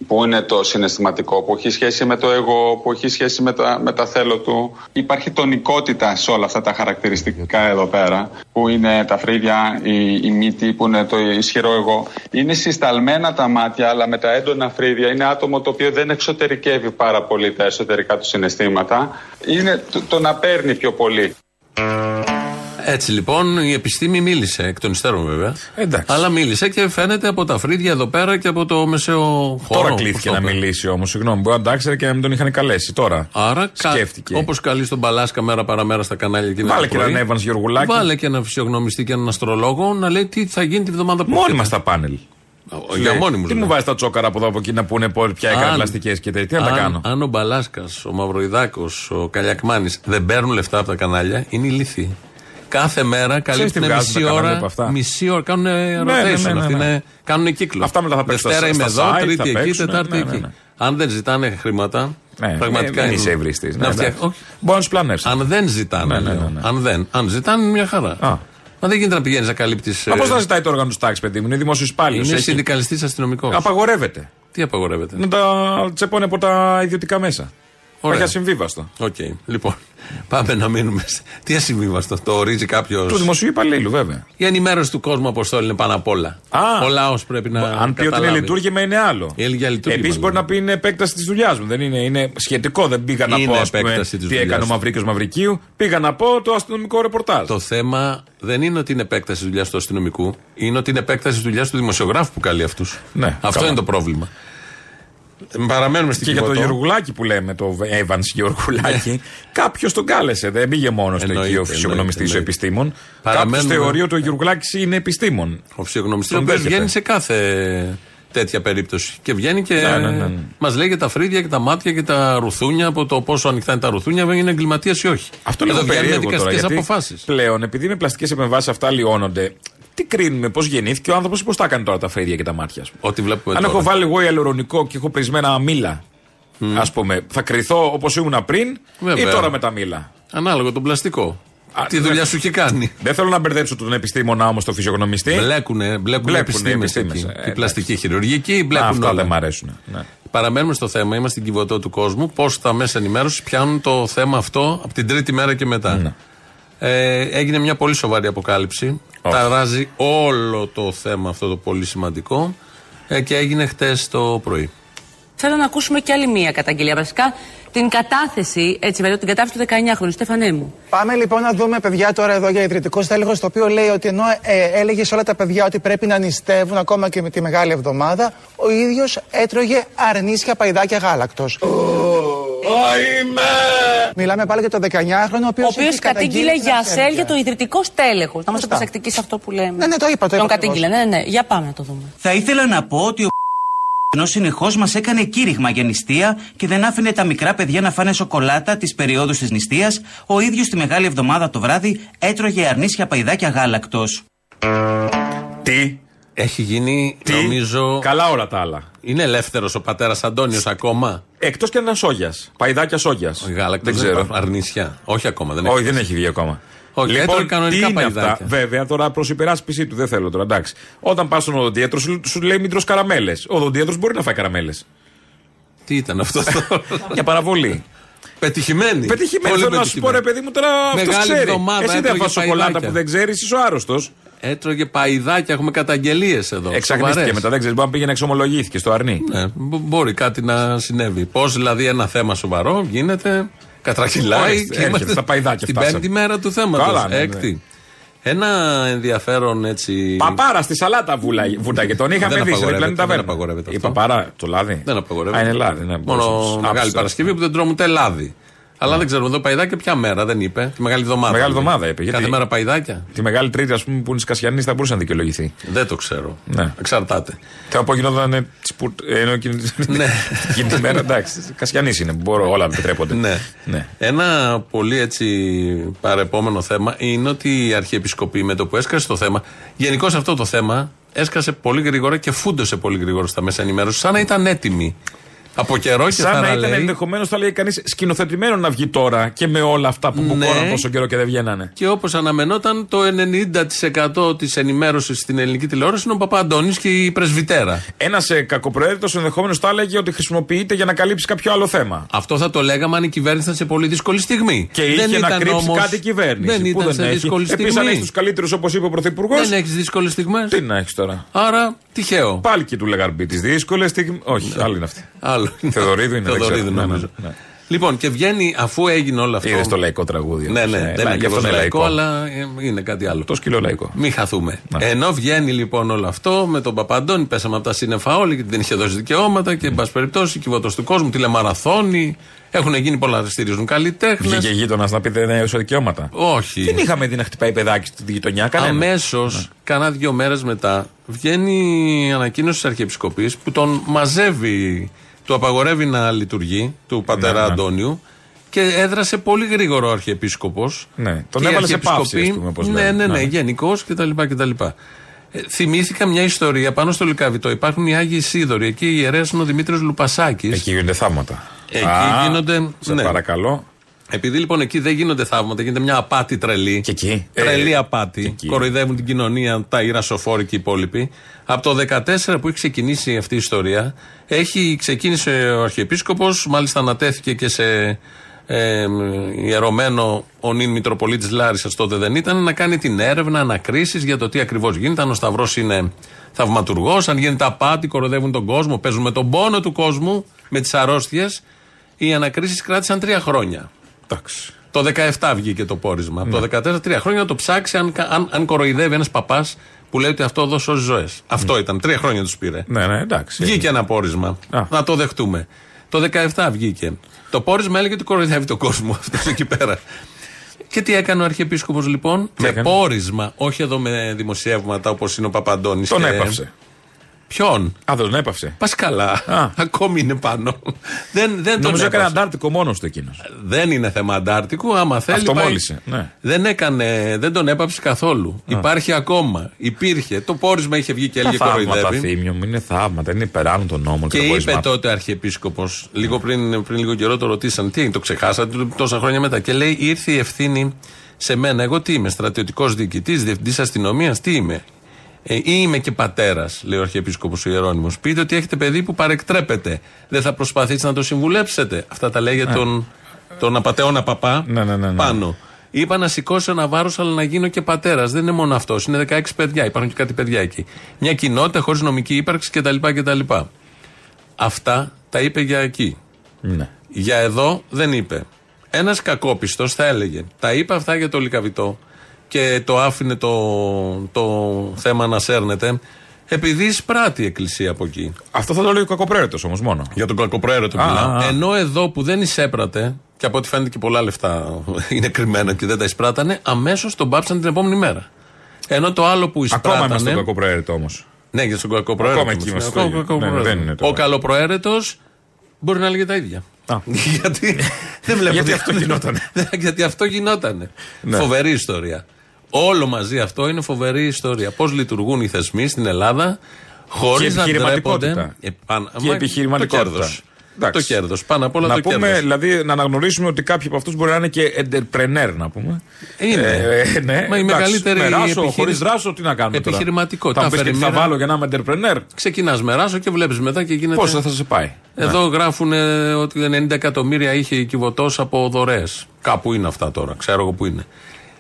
που είναι το συναισθηματικό, που έχει σχέση με το εγώ, που έχει σχέση με τα, με τα θέλω του. Υπάρχει τονικότητα σε όλα αυτά τα χαρακτηριστικά εδώ πέρα, που είναι τα φρύδια, η, η μύτη, που είναι το ισχυρό εγώ. Είναι συσταλμένα τα μάτια, αλλά με τα έντονα φρύδια. Είναι άτομο το οποίο δεν εξωτερικεύει πάρα πολύ τα εσωτερικά του συναισθήματα. Είναι το, το να παίρνει πιο πολύ. Έτσι λοιπόν η επιστήμη μίλησε, εκ των υστέρων βέβαια. Εντάξει. Αλλά μίλησε και φαίνεται από τα φρύδια εδώ πέρα και από το μεσαίο χώρο. Τώρα πώς κλείθηκε το να είπε. μιλήσει όμως. Συγγνώμη, μπορεί να τα ήξερε και να μην τον είχαν καλέσει. Τώρα. Άρα, Σκέφτηκε. Όπως καλεί στον Παλάσκα μέρα παραμέρα στα κανάλια και Βάλε και έναν Evans Γεωργουλάκη. Βάλε και έναν φυσιογνωμιστή και έναν αστρολόγο να λέει τι θα γίνει τη βδομάδα που Μόνοι έρχεται. μα στα πάνελ. Ο- Για μόνοι μου. Τι λέω. μου βάζεις τα τσόκαρα από εδώ από εκεί να πούνε πο- ποια έκανε Αν- πλαστικέ και τέτοια. Τι να τα αν- κάνω. Αν ο Μπαλάσκας, ο Μαυροϊδάκος, ο Καλιακμάνης δεν παίρνουν λεφτά από τα κανάλια, είναι ηλίθιοι. Κάθε μέρα καλύπτουν τι βγάζουν μισή τα κανάλια ώρα. από αυτά; Μισή ώρα κάνουν rotation. ναι, ναι, ναι, Αυτοί ναι. είναι- κάνουν κύκλο. Αυτά μετά θα παίξουν Δευτέρα στα- είμαι στα εδώ, site, Τρίτη θα εκεί, παίξουν, Τετάρτη ναι, ναι, εκεί. ναι. Αν δεν ζητάνε χρήματα, Ναι, πραγματικά δεν είναι- είσαι ευρύστης. να Ναι, φτιάχ- εντάξει. όχι. Μπορείς να του πλανεύσει. Αν δεν ζητάνε. Ναι, ναι, λέω. ναι, ναι. Αν δεν. Αν ζητάνε, είναι μια χαρά. Α. Μα δεν γίνεται να πηγαίνεις να καλύπτεις. Μα πώς να ζητάει το όργανο του τάξη, παιδί μου, είναι δημόσιος υπάλληλος. Είναι συνδικαλιστής αστυνομικός. Απαγορεύεται. Τι απαγορεύεται; Να τα τσεπώνει από τα ιδιωτικά μέσα. Ωραία. Έχει ασυμβίβαστο. Οκ. Λοιπόν, πάμε να μείνουμε. σε- Τι ασυμβίβαστο, το ορίζει κάποιο. Του δημοσίου υπαλλήλου, βέβαια. Η ενημέρωση του κόσμου, Αποστόλη, είναι πάνω απ' όλα. Α. Ο λαός πρέπει να. Αν πει ότι είναι καταλάβει. λειτούργημα είναι άλλο. Είναι για λειτούργημα, Επίσης μπορεί ναι. να πει είναι επέκταση της δουλειάς μου. Δεν είναι, είναι σχετικό. Δεν πήγα να Είναι πω ας πούμε, επέκταση της τι δουλειάς έκανε ο του. Μαυρίκιος Μαυρικίου. Πήγα να πω το αστυνομικό ρεπορτάζ. Το θέμα δεν είναι ότι είναι επέκταση της δουλειάς του αστυνομικού, είναι ότι είναι επέκταση της δουλειάς του δημοσιογράφου που καλεί αυτούς. Ναι, Αυτό καλά. είναι το πρόβλημα. Ε, Παραμένουμε στην Και για το Κιβωτό. Γεωργουλάκι που λέμε, το Evans Γεωργουλάκι, κάποιος τον κάλεσε. Δεν πήγε μόνος του Ναι. Εννοείται, εκεί ο φυσιογνωμιστής ο εννοείται. επιστήμων. Κάποιος Παραμένουμε- θεωρεί ότι ο Γεωργουλάκη είναι επιστήμον. Ο φυσιογνωμιστής ο Τον οποίος δέχεται. βγαίνει σε κάθε τέτοια περίπτωση. Και βγαίνει και Ναι, ναι, ναι, ναι. μας λέει για τα φρύδια και τα μάτια και τα ρουθούνια, από το πόσο ανοιχτά είναι τα ρουθούνια, αν είναι εγκληματίας ή όχι. Αυτό Εδώ λίγο βγαίνουν περίεργο τώρα. δικαστικέ γιατί αποφάσεις. Πλέον, επειδή με πλαστικές επεμβάσεις αυτά λιώνονται, τι κρίνουμε, πώς γεννήθηκε ο άνθρωπος ή πώς τα έκανε τώρα τα φρύδια και τα μάτια. ας πούμε. Ό,τι βλέπουμε Αν τώρα. έχω βάλει εγώ ιαλουρονικό και έχω πρισμένα μήλα, ας πούμε, θα κρυθώ όπως ήμουν πριν Βέβαια. ή τώρα με τα μήλα. Ανάλογα τον πλαστικό. Α, Τι ναι. δουλειά σου έχει κάνει. Δεν θέλω να μπερδέψω τον επιστήμονα όμως, τον φυσιογνωμιστή. Μπλέκουνε, μπλέκουνε Μπλέκουνε επιστήμες επιστήμες, εκεί. ε, Και εντάξει. πλαστική χειρουργική, Α, μπλέκουν αυτά όλα. δεν μ' αρέσουν. Ναι. Παραμένουμε στο θέμα, είμαστε στην κυβωτό του κόσμου. Πώς τα μέσα ενημέρωσης πιάνουν το θέμα αυτό από την τρίτη μέρα και μετά. Ναι. Ε, έγινε μια πολύ σοβαρή αποκάλυψη. Όχι. Ταράζει όλο το θέμα αυτό το πολύ σημαντικό. Ε, και έγινε χτες το πρωί. Θέλω να ακούσουμε και άλλη μία καταγγελία. Βασικά την κατάθεση, έτσι βέβαια, την κατάθεση του 19χρονου, Στέφανέ μου. Πάμε λοιπόν να δούμε παιδιά τώρα εδώ για ιδρυτικό στέλεχος, το οποίο λέει ότι ενώ ε, έλεγε σε όλα τα παιδιά ότι πρέπει να νηστεύουν ακόμα και με τη μεγάλη εβδομάδα, ο ίδιος έτρωγε αρνίσια παϊδάκια γάλακτος. Μιλάμε πάλι για το 19χρονο, ο οποίος. Ο οποίος κατήγγειλε για ασέλ για το ιδρυτικό στέλεχος. Να είμαστε Σωστά. προσεκτικοί σε αυτό που λέμε. Ναι, ναι, το είπα, το Τον είπα κατήγγειλε, ναι, ναι. Για πάμε να το δούμε. Θα ήθελα να πω ότι ο ενώ συνεχώς μας έκανε κήρυγμα για νηστεία και δεν άφηνε τα μικρά παιδιά να φάνε σοκολάτα τι περιόδου της νηστείας, ο ίδιος τη μεγάλη εβδομάδα το βράδυ έτρωγε αρνίσια παϊδάκια γάλακτος. Τι, Έχει γίνει, τι; νομίζω. Καλά όλα τα άλλα. Είναι ελεύθερος ο πατέρας Αντώνιος ακόμα; Εκτός και αν ήταν σόγιας. Παϊδάκια σόγιας. Γάλακτο Δεν ξέρω. Αρνίσια. Όχι ακόμα. Δεν Όχι, έχει. δεν έχει βγει ακόμα. Όχι, λοιπόν, έτρωγε τι κανονικά είναι παϊδάκια. αυτά. Βέβαια, τώρα προς υπεράσπιση του δεν θέλω τώρα, εντάξει. Όταν πας στον οδοντίατρο, σου, σου λέει μην τρως καραμέλες. Ο οδοντίατρος μπορεί να φάει καραμέλες. Τι ήταν αυτό το. Για παραβολή. Πετυχημένη. Πετυχημένη. Πολύ Θέλω να σου πω, ρε παιδί μου, τώρα αυτός Μεγάλη ξέρει. εβδομάδα Εσύ δεν έτρωγε φας σοκολάτα παϊδάκια. που δεν ξέρεις, είσαι ο άρρωστος. Έτρωγε παϊδάκια, έχουμε καταγγελίες εδώ. Εξαγνίστηκε σοβαρές. μετά, δεν ξέρεις. Μπορεί να πήγε να εξομολογήθηκε στο αρνί. Ναι, μπο- μπορεί κάτι να συνέβη. Πώς δηλαδή ένα θέμα σοβαρό γίνεται, κατρακυλάει Ορίστε, και είμαστε έρχεται στα παϊδάκια στην φτάσαμε. πέμπτη μέρα του θέματος. Καλά, ναι, ναι. έκτη. Ένα ενδιαφέρον έτσι. Παπάρα στη σαλάτα βούλαγε, βούταγε. Τον είχαμε Δεν δει σε απαγορεύεται, διπλανή δεν ταβέρνα. απαγορεύεται Η αυτό. παπάρα, το λάδι. Δεν απαγορεύεται. Α, είναι λάδι. Ναι, Μόνο μπορούσες. Μεγάλη Άψε. Παρασκευή που δεν τρώμε ούτε λάδι. Αλλά δεν ξέρουμε εδώ παϊδάκια ποια μέρα δεν είπε. Τη Μεγάλη Εβδομάδα. Μεγάλη λέει. εβδομάδα είπε, γιατί- Κάθε μέρα παϊδάκια. Τη μεγάλη τρίτη, ας πούμε, που είναι σκασιανής, θα μπορούσε να δικαιολογηθεί. Δεν το ξέρω. Ναι. Εξαρτάται. Θα πω γινόταν. ε, τσιπουρ- ε, Ενώ εκείνη Ναι. εκείνη τη μέρα, εντάξει. Κασιανή είναι. Μπορώ, όλα επιτρέπονται. Ναι. Ναι. Ένα πολύ έτσι παρεπόμενο θέμα είναι ότι η Αρχιεπισκοπή με το που έσκασε το θέμα, γενικώς αυτό το θέμα έσκασε πολύ γρήγορα και φούντωσε πολύ γρήγορα στα μέσα ενημέρωσης, σαν να ήταν έτοιμη. Από καιρό και Σαν να ήταν θαραλέει. ενδεχομένως, θα λέει κανείς, σκηνοθετημένο να βγει τώρα και με όλα αυτά που Ναι. μπουκώναν τόσο καιρό και δεν βγαίνανε. Και όπως αναμενόταν, το 90% της ενημέρωσης στην ελληνική τηλεόραση είναι ο Παπα-Αντώνη και η πρεσβυτέρα. Ένας ε, κακοπροαίρετος ενδεχομένως θα έλεγε ότι χρησιμοποιείται για να καλύψει κάποιο άλλο θέμα. Αυτό θα το λέγαμε αν η κυβέρνηση ήταν σε πολύ δύσκολη στιγμή. Και είχε Δεν να ήταν κρύψει όμως- κάτι η κυβέρνηση. Δεν που ήταν σε έχει; δύσκολη στιγμή. Επίση, αν έχεις τους καλύτερους, όπως είπε ο Πρωθυπουργός. Δεν έχεις δύσκολες στιγμές. Τι να έχεις τώρα. Άρα τυχαίο. Πάλι και του Λεγαρμπή τις δύσκολες στιγμέ. Όχι, άλλη είναι αυτή. Άλλο. Θεοδωρίδου είναι, δεν Θεοδωρίδου, ξέρω. Ναι, νομίζω. ναι, ναι. Λοιπόν, και βγαίνει αφού έγινε όλο αυτό. Είδες το λαϊκό τραγούδι. Ναι, ναι, Ε, δεν λα- είναι γι' αυτό ακριβώς είναι λαϊκό, λαϊκό. αλλά ε, είναι κάτι άλλο. Το σκύλο λαϊκό. Μην χαθούμε. Ενώ βγαίνει λοιπόν όλο αυτό με τον Παπαντώνη, πέσαμε από τα σύννεφα όλοι γιατί δεν είχε δώσει δικαιώματα και εν πάση περιπτώσει κυβωτό του κόσμου, τηλεμαραθώνη. Έχουν γίνει πολλά στηρίζουν καλλιτέχνες. Βγήκε γείτονας να πείτε ναι, έω δικαιώματα. Όχι. Δεν είχαμε δει να χτυπάει παιδάκι στη γειτονιά, κανένα. Αμέσως, Ναι. κάνα δύο μέρες μετά, βγαίνει η ανακοίνωση της Αρχιεπισκοπής που τον μαζεύει, του απαγορεύει να λειτουργεί, του πατέρα Ναι, ναι. Αντώνιου. Και έδρασε πολύ γρήγορο ο Αρχιεπίσκοπος. Ναι, τον έβαλε σε παύση, ας πούμε, όπως Ναι, λέμε. ναι, ναι, Ναι. γενικώ κτλ. κτλ. Ε, θυμήθηκα μια ιστορία πάνω στο Λυκαβητό. Υπάρχουν οι Άγιοι Σίδωροι. Εκεί η ιερέας είναι ο Δημήτρη Λουπασάκης. Εκεί γίνονται θαύματα. Εκεί Α, γίνονται. Σε ναι. παρακαλώ. Επειδή λοιπόν εκεί δεν γίνονται θαύματα, γίνεται μια απάτη τρελή. Και εκεί; Τρελή Ε, απάτη. και εκεί. Κοροϊδεύουν την κοινωνία, τα ιρασοφόροι και οι υπόλοιποι. Από το 2014 που έχει ξεκινήσει αυτή η ιστορία, έχει ξεκίνησε ο Αρχιεπίσκοπος, μάλιστα ανατέθηκε και σε ε, ιερωμένο ο νυν Μητροπολίτης Λάρισας τότε δεν ήταν, να κάνει την έρευνα, ανακρίσεις για το τι ακριβώς γίνεται. Αν ο Σταυρός είναι θαυματουργός, αν γίνεται απάτη, κοροϊδεύουν τον κόσμο, παίζουν με τον πόνο του κόσμου, με τις αρρώστιες. Οι ανακρίσεις κράτησαν τρία χρόνια. Εντάξει. Το 17 βγήκε το πόρισμα. Ναι. Από το 14 τρία χρόνια να το ψάξει αν, αν, αν κοροϊδεύει ένας παπάς που λέει ότι αυτό εδώ σώζει ζωές. Αυτό ήταν. Τρία χρόνια τους πήρε. Ναι, ναι, εντάξει. Βγήκε ένα πόρισμα. Α. Να το δεχτούμε. Το 17 βγήκε. Το πόρισμα έλεγε ότι κοροϊδεύει τον κόσμο αυτός εκεί πέρα. Και τι έκανε ο Αρχιεπίσκοπος λοιπόν, με έκανε; πόρισμα, όχι εδώ με δημοσιεύματα όπως είναι ο Παπαντώνης Τον και- έπαυσε. Ποιον; Α, δεν τον έπαυσε. Πας καλά. Α. Ακόμη είναι πάνω. δεν, δεν τον Νομίζω έκανε έπαυσε. αντάρτικο μόνος του εκείνος. Δεν είναι θέμα αντάρτικου, άμα θέλει. πάει- Αυτομόλυσε. Ναι. Δεν έκανε, δεν τον έπαψε καθόλου. Υπάρχει ακόμα. Υπήρχε. Το πόρισμα είχε βγει και Τα έλεγε θαύματα, κοροϊδεύει. θύμιο μου, είναι θαύματα. Είναι υπεράνω των νόμων Και των είπε πορισμάτων. τότε ο Αρχιεπίσκοπος, λίγο πριν, πριν λίγο καιρό το ρωτήσαν, τι είναι, το ξεχάσατε τόσα χρόνια μετά. Και λέει, ήρθε η ευθύνη σε μένα. Εγώ τι είμαι, στρατιωτικός διοικητής, διευθυντής αστυνομίας, τι είμαι. Ε, ή είμαι και πατέρας, λέει ο Αρχιεπίσκοπος ο Ιερόνιμο. Πείτε ότι έχετε παιδί που παρεκτρέπεται. Δεν θα προσπαθήσετε να το συμβουλέψετε. Αυτά τα λέει για τον, τον απαταιώνα παπά Ναι, ναι, ναι, ναι. πάνω. Είπα να σηκώσω ένα βάρος, αλλά να γίνω και πατέρας. Δεν είναι μόνο αυτός. Είναι 16 παιδιά. Υπάρχουν και κάτι παιδιά εκεί. Μια κοινότητα χωρίς νομική ύπαρξη κτλ. κτλ. Αυτά τα είπε για εκεί. Ναι. Για εδώ δεν είπε. Ένας κακόπιστος θα έλεγε. Τα είπε αυτά για το λικαβιτό και το άφηνε το, το θέμα να σέρνεται επειδή εισπράττει η Εκκλησία από εκεί. Αυτό θα το λέει ο κακοπρέρετος όμως μόνο. Για τον κακοπροαίρετο Α, μιλάω. α, α. Ενώ εδώ που δεν εισέπρατε, και από ό,τι φαίνεται και πολλά λεφτά είναι κρυμμένα και δεν τα εισπράτανε, αμέσως τον πάψαν την επόμενη μέρα. Ενώ το άλλο που Ακόμα είμαστε εισπράτανε. στον κακοπρέρετο όμως. Ναι, για τον κακοπροαίρετο. Ακόμα εκεί είμαστε στο ίδιο. Ναι, ναι, δεν είναι Ο τώρα. καλοπροαίρετος μπορεί να έλεγε τα ίδια. Α. γιατί δεν βλέπω Γιατί τι- αυτό γινότανε. γιατί αυτό γινότανε. Ναι. Φοβερή ιστορία. Όλο μαζί αυτό είναι φοβερή ιστορία. Πώς λειτουργούν οι θεσμοί στην Ελλάδα χωρίς Και να επιχειρηματικότητα. ντρέπονται. Επαν- Και Μα, επιχειρηματικότητα. το κέρδος. Το κέρδος. Πάνω απ' όλα να το πούμε, κέρδος. δηλαδή, να αναγνωρίσουμε ότι κάποιοι από αυτούς μπορεί να είναι και entrepreneur, να πούμε. Είναι. Ε, ναι, Μα η εντάξει, μεγαλύτερη με ράσο, επιχείρηση- χωρίς δράσο, τι να κάνουμε τώρα; Επιχειρηματικότητα. Θα μου πεις και τι θα Αφαιρεμίνα. βάλω για να είμαι entrepreneur; Ξεκινάς με ράσο και βλέπεις μετά και γίνεται. Πόσο θα σε πάει; Εδώ γράφουν ε, ότι 90 εκατομμύρια είχε η Κιβωτός από δωρεές. Κάπου είναι αυτά τώρα, ξέρω εγώ που είναι.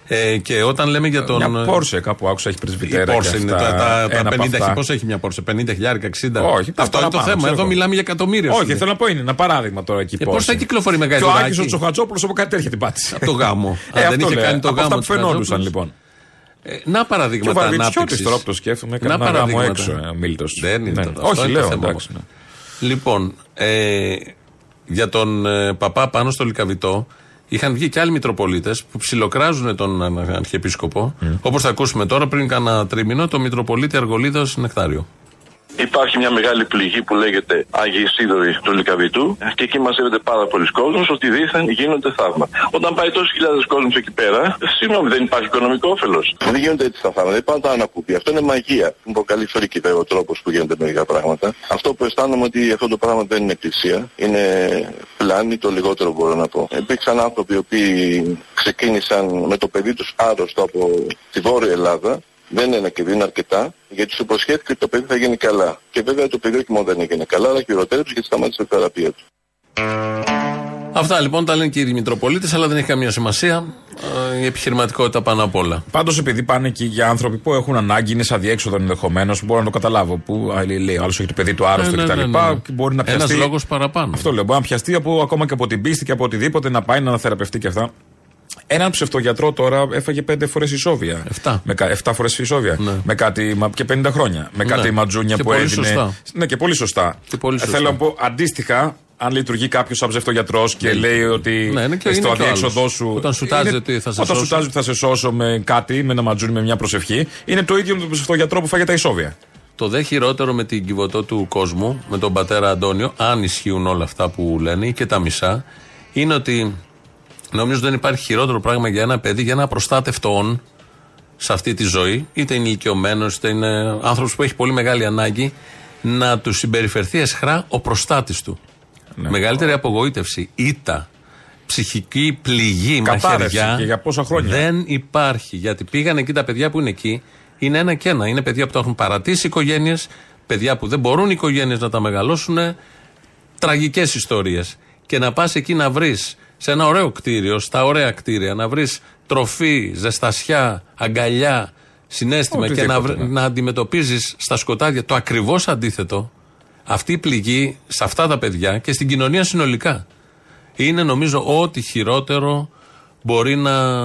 Ε, και όταν λέμε για τον. Μια Πόρσε κάπου άκουσα έχει Η πρεσβυτέρα. Πόρσε και είναι αυτά. τα, τα, τα Ένα από 50 αυτά. Πώ έχει μια Πόρσε, 50 χιλιάρικα, 60. Όχι, Αυτό είναι το παραπάνω, θέμα. ξέρω Εδώ εγώ. μιλάμε για εκατομμύρια. σου Όχι, λέει. θέλω να πω είναι ένα παράδειγμα τώρα εκεί. Ε, πώς θα κυκλοφορεί με Και ο γαϊδουράκι; Άκης ο Τσοχατσόπουλο από κάτι τέτοια την πάτησε. Από το γάμο. Ε, Αν δεν αυτό είχε λέω. κάνει το Από γάμο αυτά που του φαινόντουσαν Χατζόπουλος. λοιπόν. Ε, να Και ο παραδείγματα Βαρβιτσιώτης ανάπτυξης. τώρα που το σκέφτομαι, Να έκανα ένα γάμο παραδείγματα. έξω ε, ο Μίλτος. Δεν είναι το- αυτό Όχι, είναι το λέω θέμα εντάξει. μας. ναι. Λοιπόν, ε, για τον ε, παπά πάνω στο Λικαβιτό είχαν βγει και άλλοι Μητροπολίτες που ψιλοκράζουν τον α- Αρχιεπίσκοπο. Όπως θα ακούσουμε τώρα, πριν κάνα τρίμηνο, το Μητροπολίτη Αργολίδα Νεκτάριο. Υπάρχει μια μεγάλη πληγή που λέγεται Άγιοι Σίδωροι του Λικαβητού και εκεί μαζεύεται πάρα πολλοί κόσμος ότι δήθεν γίνονται θαύματα. Όταν πάει τόσοι χιλιάδες κόσμος εκεί πέρα, συγγνώμη, δεν υπάρχει οικονομικό όφελος. Δεν γίνονται έτσι τα θαύματα, δεν πάνε τα ανακούπια. Αυτό είναι μαγεία. Μου προκαλεί φρίκη βέβαια ο τρόπος που γίνονται μερικά πράγματα. Αυτό που αισθάνομαι ότι αυτό το πράγμα δεν είναι εκκλησία. Είναι πλάνη, το λιγότερο μπορώ να πω. Υπήρξαν άνθρωποι οι οποίοι ξεκίνησαν με το παιδί τους άρρωστο από τη Βόρεια Ελλάδα δεν είναι και δεν είναι αρκετά, γιατί σου υποσχέθηκε ότι το παιδί θα γίνει καλά. Και βέβαια το παιδί όχι μόνο δεν έγινε καλά, αλλά χειροτέρεψε γιατί σταμάτησε τη θεραπεία του. Αυτά λοιπόν τα λένε και οι Μητροπολίτες, αλλά δεν έχει καμία σημασία. Ε, η επιχειρηματικότητα πάνω απ' όλα. Πάντως, επειδή πάνε εκεί για άνθρωποι που έχουν ανάγκη, είναι σαν διέξοδο ενδεχομένως, μπορώ να το καταλάβω. Που α, λέει, λέει, άλλος έχει το παιδί του άρρωστο Ναι, ναι, κτλ. ναι, ναι, ναι. και Μπορεί να Ένας πιαστεί. λόγος παραπάνω. Αυτό λέω. Μπορεί να πιαστεί από, ακόμα και από την πίστη και από οτιδήποτε να πάει να αναθεραπευτεί και αυτά. Έναν ψευτογιατρό τώρα έφαγε πέντε φορές ισόβια. Εφτά. Με, κα- εφτά φορές ισόβια. Με κάτι, μα- και 50 χρόνια. Με Ναι. κάτι ματζούνια Και που πολύ έδινε. σωστά. Ναι, και πολύ σωστά. Και πολύ Ε, σωστά. Θέλω να πω αντίστοιχα, αν λειτουργεί κάποιος σαν ψευτογιατρός και λέει ότι Ναι, είναι και- στο είναι και ο αδιέξοδό άλλος. σου. Όταν σου τάζει είναι- ότι θα σε Όταν σου σώσω. τάζει ότι θα σε σώσω με κάτι, με ένα ματζούνι, με μια προσευχή, είναι το ίδιο με τον ψευτογιατρό που φάγε τα ισόβια. Το δε χειρότερο με την κυβωτό του κόσμου, με τον πατέρα Αντώνιο, αν ισχύουν όλα αυτά που λένε ή και τα μισά, είναι ότι νομίζω δεν υπάρχει χειρότερο πράγμα για ένα παιδί, για ένα προστάτευτόν σε αυτή τη ζωή, είτε είναι ηλικιωμένος, είτε είναι άνθρωπος που έχει πολύ μεγάλη ανάγκη, να του συμπεριφερθεί εσχρά ο προστάτης του. Ναι. Μεγαλύτερη απογοήτευση, ήττα, ψυχική πληγή, Κατάρρευση μαχαιριά. και για πόσα χρόνια; Δεν υπάρχει. Γιατί πήγαν εκεί τα παιδιά που είναι εκεί, είναι ένα και ένα. Είναι παιδιά που το έχουν παρατήσει οικογένειες, παιδιά που δεν μπορούν οι οικογένειες να τα μεγαλώσουν. Τραγικές ιστορίες. Και να πας εκεί να βρεις σε ένα ωραίο κτίριο, στα ωραία κτίρια, να βρεις τροφή, ζεστασιά, αγκαλιά, συνέστημα και να, Οτιδήποτε, βρ- ναι. να αντιμετωπίζεις στα σκοτάδια το ακριβώς αντίθετο. Αυτή η πληγή σε αυτά τα παιδιά και στην κοινωνία συνολικά είναι νομίζω ό,τι χειρότερο μπορεί να,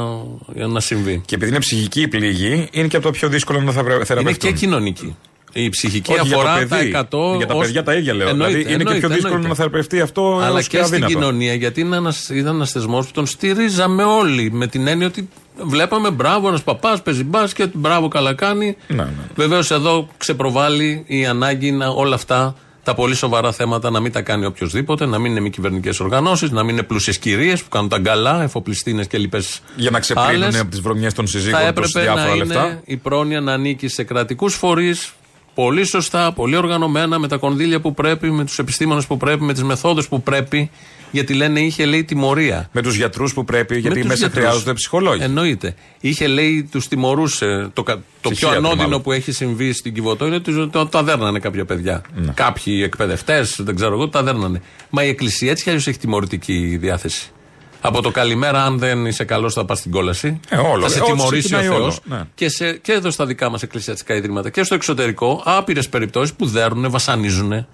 να συμβεί. Και επειδή είναι ψυχική η πληγή, είναι και από το πιο δύσκολο να θα Είναι θεραπευτούν. και κοινωνική. Η ψυχική Όχι, για το αφορά παιδί. τα 100. Για τα ως- παιδιά τα ίδια λέω. Εννοείται, δηλαδή είναι και εννοείται, πιο δύσκολο εννοείται. να θεραπευτεί αυτό Αλλά έως και στην αδύνατο. κοινωνία, γιατί είναι ένας, ήταν ένας θεσμός που τον στηρίζαμε όλοι. Με την έννοια ότι βλέπαμε μπράβο, ένας παπάς παίζει μπάσκετ, μπράβο, καλά κάνει. Ναι, ναι. Βεβαίως εδώ ξεπροβάλλει η ανάγκη να όλα αυτά τα πολύ σοβαρά θέματα να μην τα κάνει οποιοδήποτε, να μην είναι μη κυβερνητικές οργανώσεις, να μην είναι πλούσιες κυρίες που κάνουν τα γκαλά, εφοπλιστίνες και λοιπές. Για να ξεπλύνουν από τις βρωμιές των Θα συζύγων τους έπρεπε διάφορα να λεφτά. είναι η πρόνοια να ανήκει σε κρατικούς φορείς, πολύ σωστά, πολύ οργανωμένα, με τα κονδύλια που πρέπει, με τους επιστήμονες που πρέπει, με τις μεθόδους που πρέπει. Γιατί λένε είχε λέει τιμωρία. Με τους γιατρούς που πρέπει, γιατί τους μέσα γιατρούς. χρειάζονται ψυχολόγοι. Εννοείται. Είχε λέει τους τιμωρούσε. Το, κα- το πιο Ψυχίατροι, ανώδυνο μάλλον. που έχει συμβεί στην Κιβωτό είναι ότι το, τα δέρνανε κάποια παιδιά. Ναι. Κάποιοι εκπαιδευτές, δεν ξέρω εγώ, τα δέρνανε. Μα η Εκκλησία έτσι κι αλλιώς έχει τιμωρητική διάθεση. Από το καλημέρα, αν δεν είσαι καλός, θα πας στην κόλαση. Ε, όλο. θα σε Ό,τι τιμωρήσει ο ξεκινάει όλο. Θεό. Ναι. Και, σε, και εδώ στα δικά μας εκκλησιαστικά ιδρύματα και στο εξωτερικό, άπειρες περιπτώσεις που δέρνουν, βασανίζουν.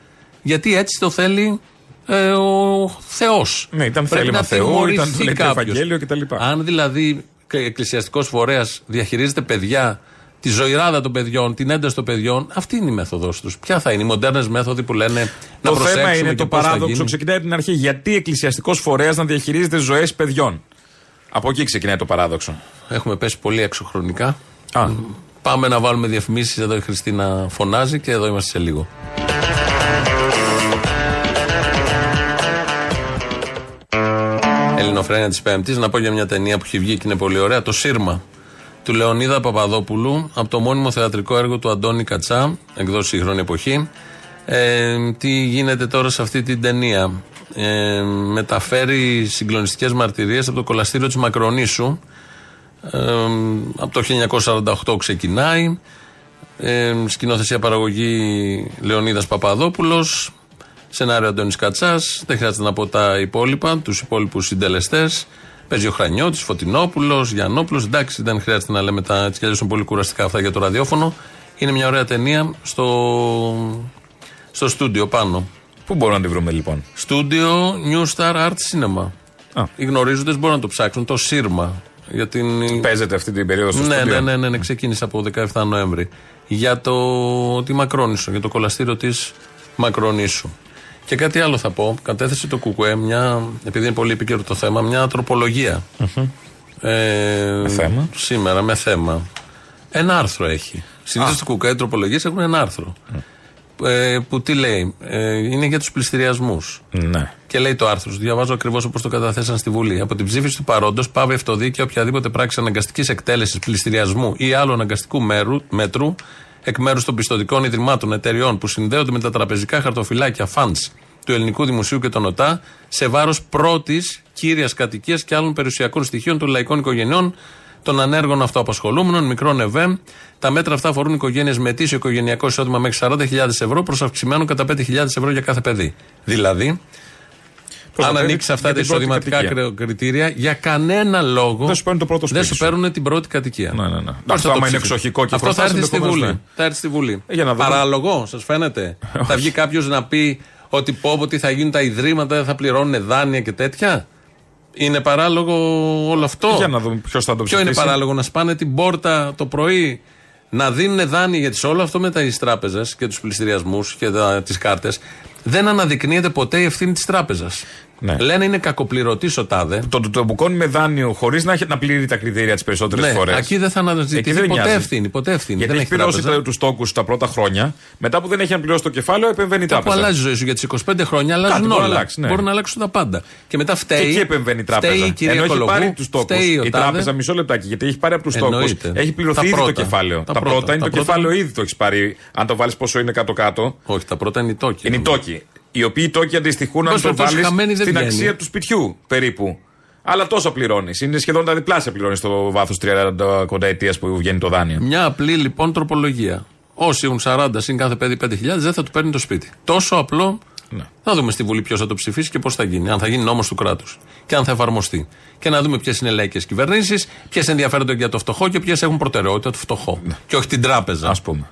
Γιατί έτσι το θέλει ε, ο Θεός. Ναι, ήταν θέλημα Θεού, ήταν το λέει το Ευαγγέλιο κτλ. Αν δηλαδή εκκλησιαστικός φορέας διαχειρίζεται παιδιά, τη ζωηράδα των παιδιών, την ένταση των παιδιών, αυτή είναι η μέθοδος τους. Ποια θα είναι, οι μοντέρνες μέθοδοι που λένε να Το προσέξουμε θέμα είναι και το πώς θα παράδοξο. γίνει. Ξεκινάει από την αρχή. Γιατί εκκλησιαστικός φορέας να διαχειρίζεται ζωές παιδιών; Από εκεί ξεκινάει το παράδοξο. Έχουμε πέσει πολύ έξω χρονικά. Α. Πάμε να βάλουμε διαφημίσεις. Εδώ η Χριστίνα φωνάζει και εδώ είμαστε σε λίγο. Ελληνοφρένια της Πέμπτης. Να πω για μια ταινία που έχει βγει και είναι πολύ ωραία. Το Σύρμα του Λεωνίδα Παπαδόπουλου από το μόνιμο θεατρικό έργο του Αντώνη Κατσά, εκδόσει σύγχρονη εποχή. Ε, τι γίνεται τώρα σε αυτή την ταινία; Ε, μεταφέρει συγκλονιστικές μαρτυρίες από το κολαστήριο της Μακρονήσου. Ε, από το 1948 ξεκινάει. Ε, σκηνοθεσία παραγωγή Λεωνίδας Παπαδόπουλος. Σενάριο Αντώνης Κατσάς. Δεν χρειάζεται να πω τα υπόλοιπα, τους υπόλοιπους συντελεστές. Παίζει ο Χρανιώτης, Φωτεινόπουλος, Γιαννόπουλος. Εντάξει, δεν χρειάζεται να λέμε τα έτσι κι αλλιώς είναι πολύ κουραστικά αυτά για το ραδιόφωνο. Είναι μια ωραία ταινία στο, στο στούντιο πάνω. Πού μπορούμε να τη βρούμε λοιπόν; Στούντιο New Star Art Cinema. Οι γνωρίζοντες μπορούν να το ψάξουν. Το Σύρμα. Για την... Παίζεται αυτή την περίοδο στο ναι, στούντιο; ναι, ναι, ναι, ναι, ξεκίνησε από 17 Νοέμβρη. Για το, τη Μακρόνισο, για το κολαστήριο της Μακρονήσου. Και κάτι άλλο θα πω. Κατέθεσε το ΚΚΕ, μια, επειδή είναι πολύ επίκαιρο το θέμα, μια τροπολογία. Ε, Με θέμα; Σήμερα, με θέμα. Ένα άρθρο έχει. Συνήθως το ΚΚΕ τροπολογίες έχουν ένα άρθρο. Ε, που τι λέει, ε, είναι για τους πληστηριασμούς. Ναι. Και λέει το άρθρο, σου διαβάζω ακριβώς όπως το καταθέσαν στη Βουλή. Από την ψήφιση του παρόντος, πάβει αυτοδίκαια οποιαδήποτε πράξη αναγκαστικής εκτέλεσης πληστηριασμού ή άλλου αναγκαστικού μέρου, μέτρου εκ μέρους των πιστοτικών ιδρυμάτων εταιριών που συνδέονται με τα τραπεζικά χαρτοφυλάκια funds του Ελληνικού Δημοσίου και των ΟΤΑ σε βάρος πρώτης κύριας κατοικίας και άλλων περιουσιακών στοιχείων των λαϊκών οικογενειών των ανέργων αυτοαπασχολούμενων, μικρών ΕΒΕΜ. Τα μέτρα αυτά αφορούν οικογένειες με ετήσιο οικογενειακό εισόδημα μέχρι 40.000 ευρώ προς αυξημένο κατά 5.000 ευρώ για κάθε παιδί. Δηλαδή, Πώς αν να ανοίξεις παίρνει αυτά τα για την πρώτη εισοδηματικά κατοικία. κρε- κριτήρια, για κανένα λόγο Δεν σου παίρνουν το πρώτο δεν σπίτι σου σου. παίρνουν την πρώτη κατοικία. Ναι, ναι, ναι. Πώς Αυτό θα το άμα είναι ψηφίσουν. εξοχικό και Αυτό θα προφάσεις, έρθει στη ενδεχομένως, Βουλή. ναι. Θα έρθει στη Βουλή. Ε, για να δούμε. Παραλογό, σας φαίνεται; θα βγει κάποιος να πει ότι πω, πω τι θα γίνουν τα ιδρύματα, δεν θα πληρώνουν δάνεια και τέτοια; Είναι παράλογο όλο αυτό; Για να δούμε ποιος θα το Ποιο είναι ψηφίσει. παράλογο, να σπάνε την πόρτα το πρωί, να δίνουν δάνεια, γιατί σε όλο αυτό με τι τράπεζες και τους πληστηριασμούς και τις κάρτες δεν αναδεικνύεται ποτέ η ευθύνη της τράπεζας. Ναι. Λένε είναι κακοπληρωτής ο τάδε. Το, το, το μπουκώνει με δάνειο χωρίς να, έχει- να πληρεί τα κριτήρια τις περισσότερες Ναι, φορές. εκεί δεν θα αναζητηθεί ποτέ ευθύνη, ποτέ ευθύνη. Γιατί Δεν έχει έχει πληρώσει τράπεζα. τους τόκους τα πρώτα χρόνια, μετά που δεν έχει πληρώσει το κεφάλαιο, επεμβαίνει η Κάπου τράπεζα. αλλάζει η ζωή σου για τι 25 χρόνια, αλλάζουν μπορεί να όλα. αλλάξει, ναι. Μπορούν να αλλάξουν τα πάντα. Και μετά φταίει. Και εκεί επεμβαίνει η τράπεζα. Φταίει η κυρία Ενώ έχει Κολογού, πάρει τους τόκους. φταίει ο Η τάδε. τράπεζα, μισό λεπτάκι, γιατί έχει πάρει από τους τόκους. Εννοείται. Έχει πληρωθεί Τα ήδη το πρώτα. κεφάλαιο. Τα Τα, πρώτα. πρώτα είναι Τα το πρώτα. κεφάλαιο ήδη το έχεις πάρει. Αν το βάλεις πόσο είναι κάτω-κάτω. Όχι, τα πρώτα είναι οι τόκοι. Είναι οι τόκοι. Οι οποίοι οι τόκοι αντιστοιχούν αν Πώς το περιπτώσει, βάλεις χαμένη δεν στην βγαίνει. αξία του σπιτιού περίπου. Αλλά τόσο πληρώνεις. Είναι σχεδόν τα διπλάσια πληρώνεις στο βάθος 30 κοντά ετία που βγαίνει το δάνειο. Μια απλή λοιπόν τροπολογία. Όσοι έχουν 40 συν κάθε παιδί 5.000 δεν θα του παίρνει το σπίτι. Τόσο απλό. Ναι. Θα δούμε στη Βουλή ποιος θα το ψηφίσει και πώς θα γίνει. Αν θα γίνει νόμος του κράτους και αν θα εφαρμοστεί. Και να δούμε ποιες είναι λαϊκές κυβερνήσεις, ποιες ενδιαφέρονται για το φτωχό και ποιες έχουν προτεραιότητα το φτωχό. Και όχι την τράπεζα. Α πούμε.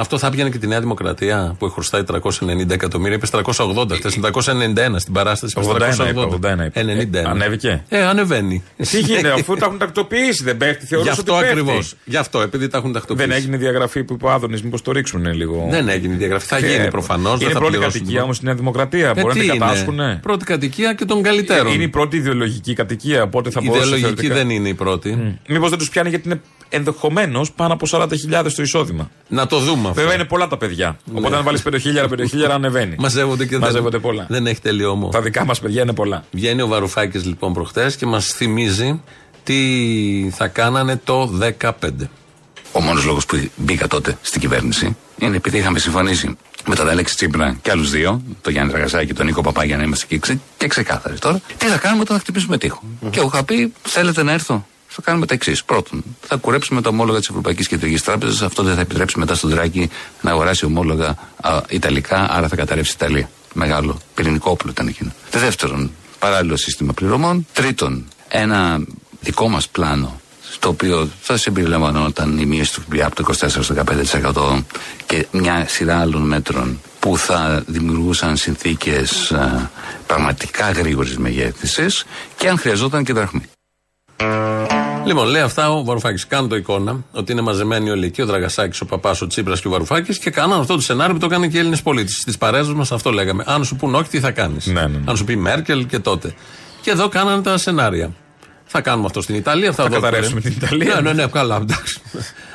Αυτό θα πιανε και τη Νέα Δημοκρατία που χρωστάει 390 εκατομμύρια. Είπες 380, χθε 391 στην παράσταση. είπες 81 είπε, 380. 81 είπε. 91. Ε, ανέβηκε. Ε, ανεβαίνει. Τι γίνεται, αφού τα έχουν τακτοποιήσει, δεν πέφτει, Γι' θεωρώ ότι αυτό πέφτει. ακριβώς. Γι' αυτό, επειδή τα έχουν τακτοποιήσει. Δεν έγινε διαγραφή που είπε ο Άδωνης, μήπως το ρίξουν λίγο. Δεν έγινε η διαγραφή. Θα Και γίνει προφανώς. Είναι πρώτη κατοικία όμως στη Νέα Δημοκρατία. Μπορεί να την κατάσχουν. Πρώτη κατοικία και των καλύτερων. Είναι η πρώτη ιδεολογική κατοικία, οπότε θα Η μπορούσε ιδεολογική θεωρητικά- δεν είναι η πρώτη. Μήπως δεν τους πιάνει γιατί είναι ενδεχομένως πάνω από 40.000 το εισόδημα. Να το δούμε αυτό. Βέβαια είναι πολλά τα παιδιά. Οπότε αν βάλεις 5.000, 5.000 ανεβαίνει. Μαζεύονται και δεν- Μαζεύονται πολλά. Δεν έχει τελειώμο. Τα δικά μας παιδιά είναι πολλά. Βγαίνει ο Βαρουφάκης λοιπόν προχτές και μας θυμίζει τι θα κάνανε το 15. Ο μόνος λόγος που μπήκα τότε στην κυβέρνηση είναι επειδή είχαμε συμφωνήσει με τον Αλέξη Τσίπρα και άλλους δύο, τον Γιάννη Τραγασάκη και τον Νίκο Παπά, για να είμαστε και, ξε, και ξεκάθαροι τώρα. Τι θα κάνουμε όταν θα χτυπήσουμε τείχο. Και εγώ είχα πει, θέλετε να έρθω; Θα κάνουμε τα εξής. Πρώτον, θα κουρέψουμε τα ομόλογα της Ευρωπαϊκής Κεντρικής Τράπεζας. Αυτό δεν θα επιτρέψει μετά στον Τράκη να αγοράσει ομόλογα α, Ιταλικά, άρα θα καταρρεύσει η Ιταλία. Μεγάλο πυρηνικό όπλο ήταν εκείνο. Δεύτερον, παράλληλο σύστημα πληρωμών. Τρίτον, ένα δικό μας πλάνο στο οποίο θα συμπεριλαμβανόταν η μείωση του ΦΠΑ από το 24% στο 15% και μια σειρά άλλων μέτρων που θα δημιουργούσαν συνθήκες α, πραγματικά γρήγορης μεγέθυνσης και αν χρειαζόταν και δραχμή. Λοιπόν, λέει αυτά ο Βαρουφάκης. Κάνω το εικόνα ότι είναι μαζεμένοι όλοι εκεί, ο Δραγασάκης, ο Παπάς, ο Τσίπρας και ο Βαρουφάκης και κάναν αυτό το σενάριο που το έκαναν και οι Έλληνες πολίτες. Στις παρέζε μας αυτό λέγαμε. Αν σου πούν όχι, τι θα κάνεις; Ναι, ναι, ναι. Αν σου πει Μέρκελ και τότε. Και εδώ κάνανε τα σενάρια. Θα κάνουμε αυτό στην Ιταλία. Θα, Θα δώσουμε- καταρρεύσουμε την Ιταλία. Ναι, ναι, ναι, καλά, εντάξει.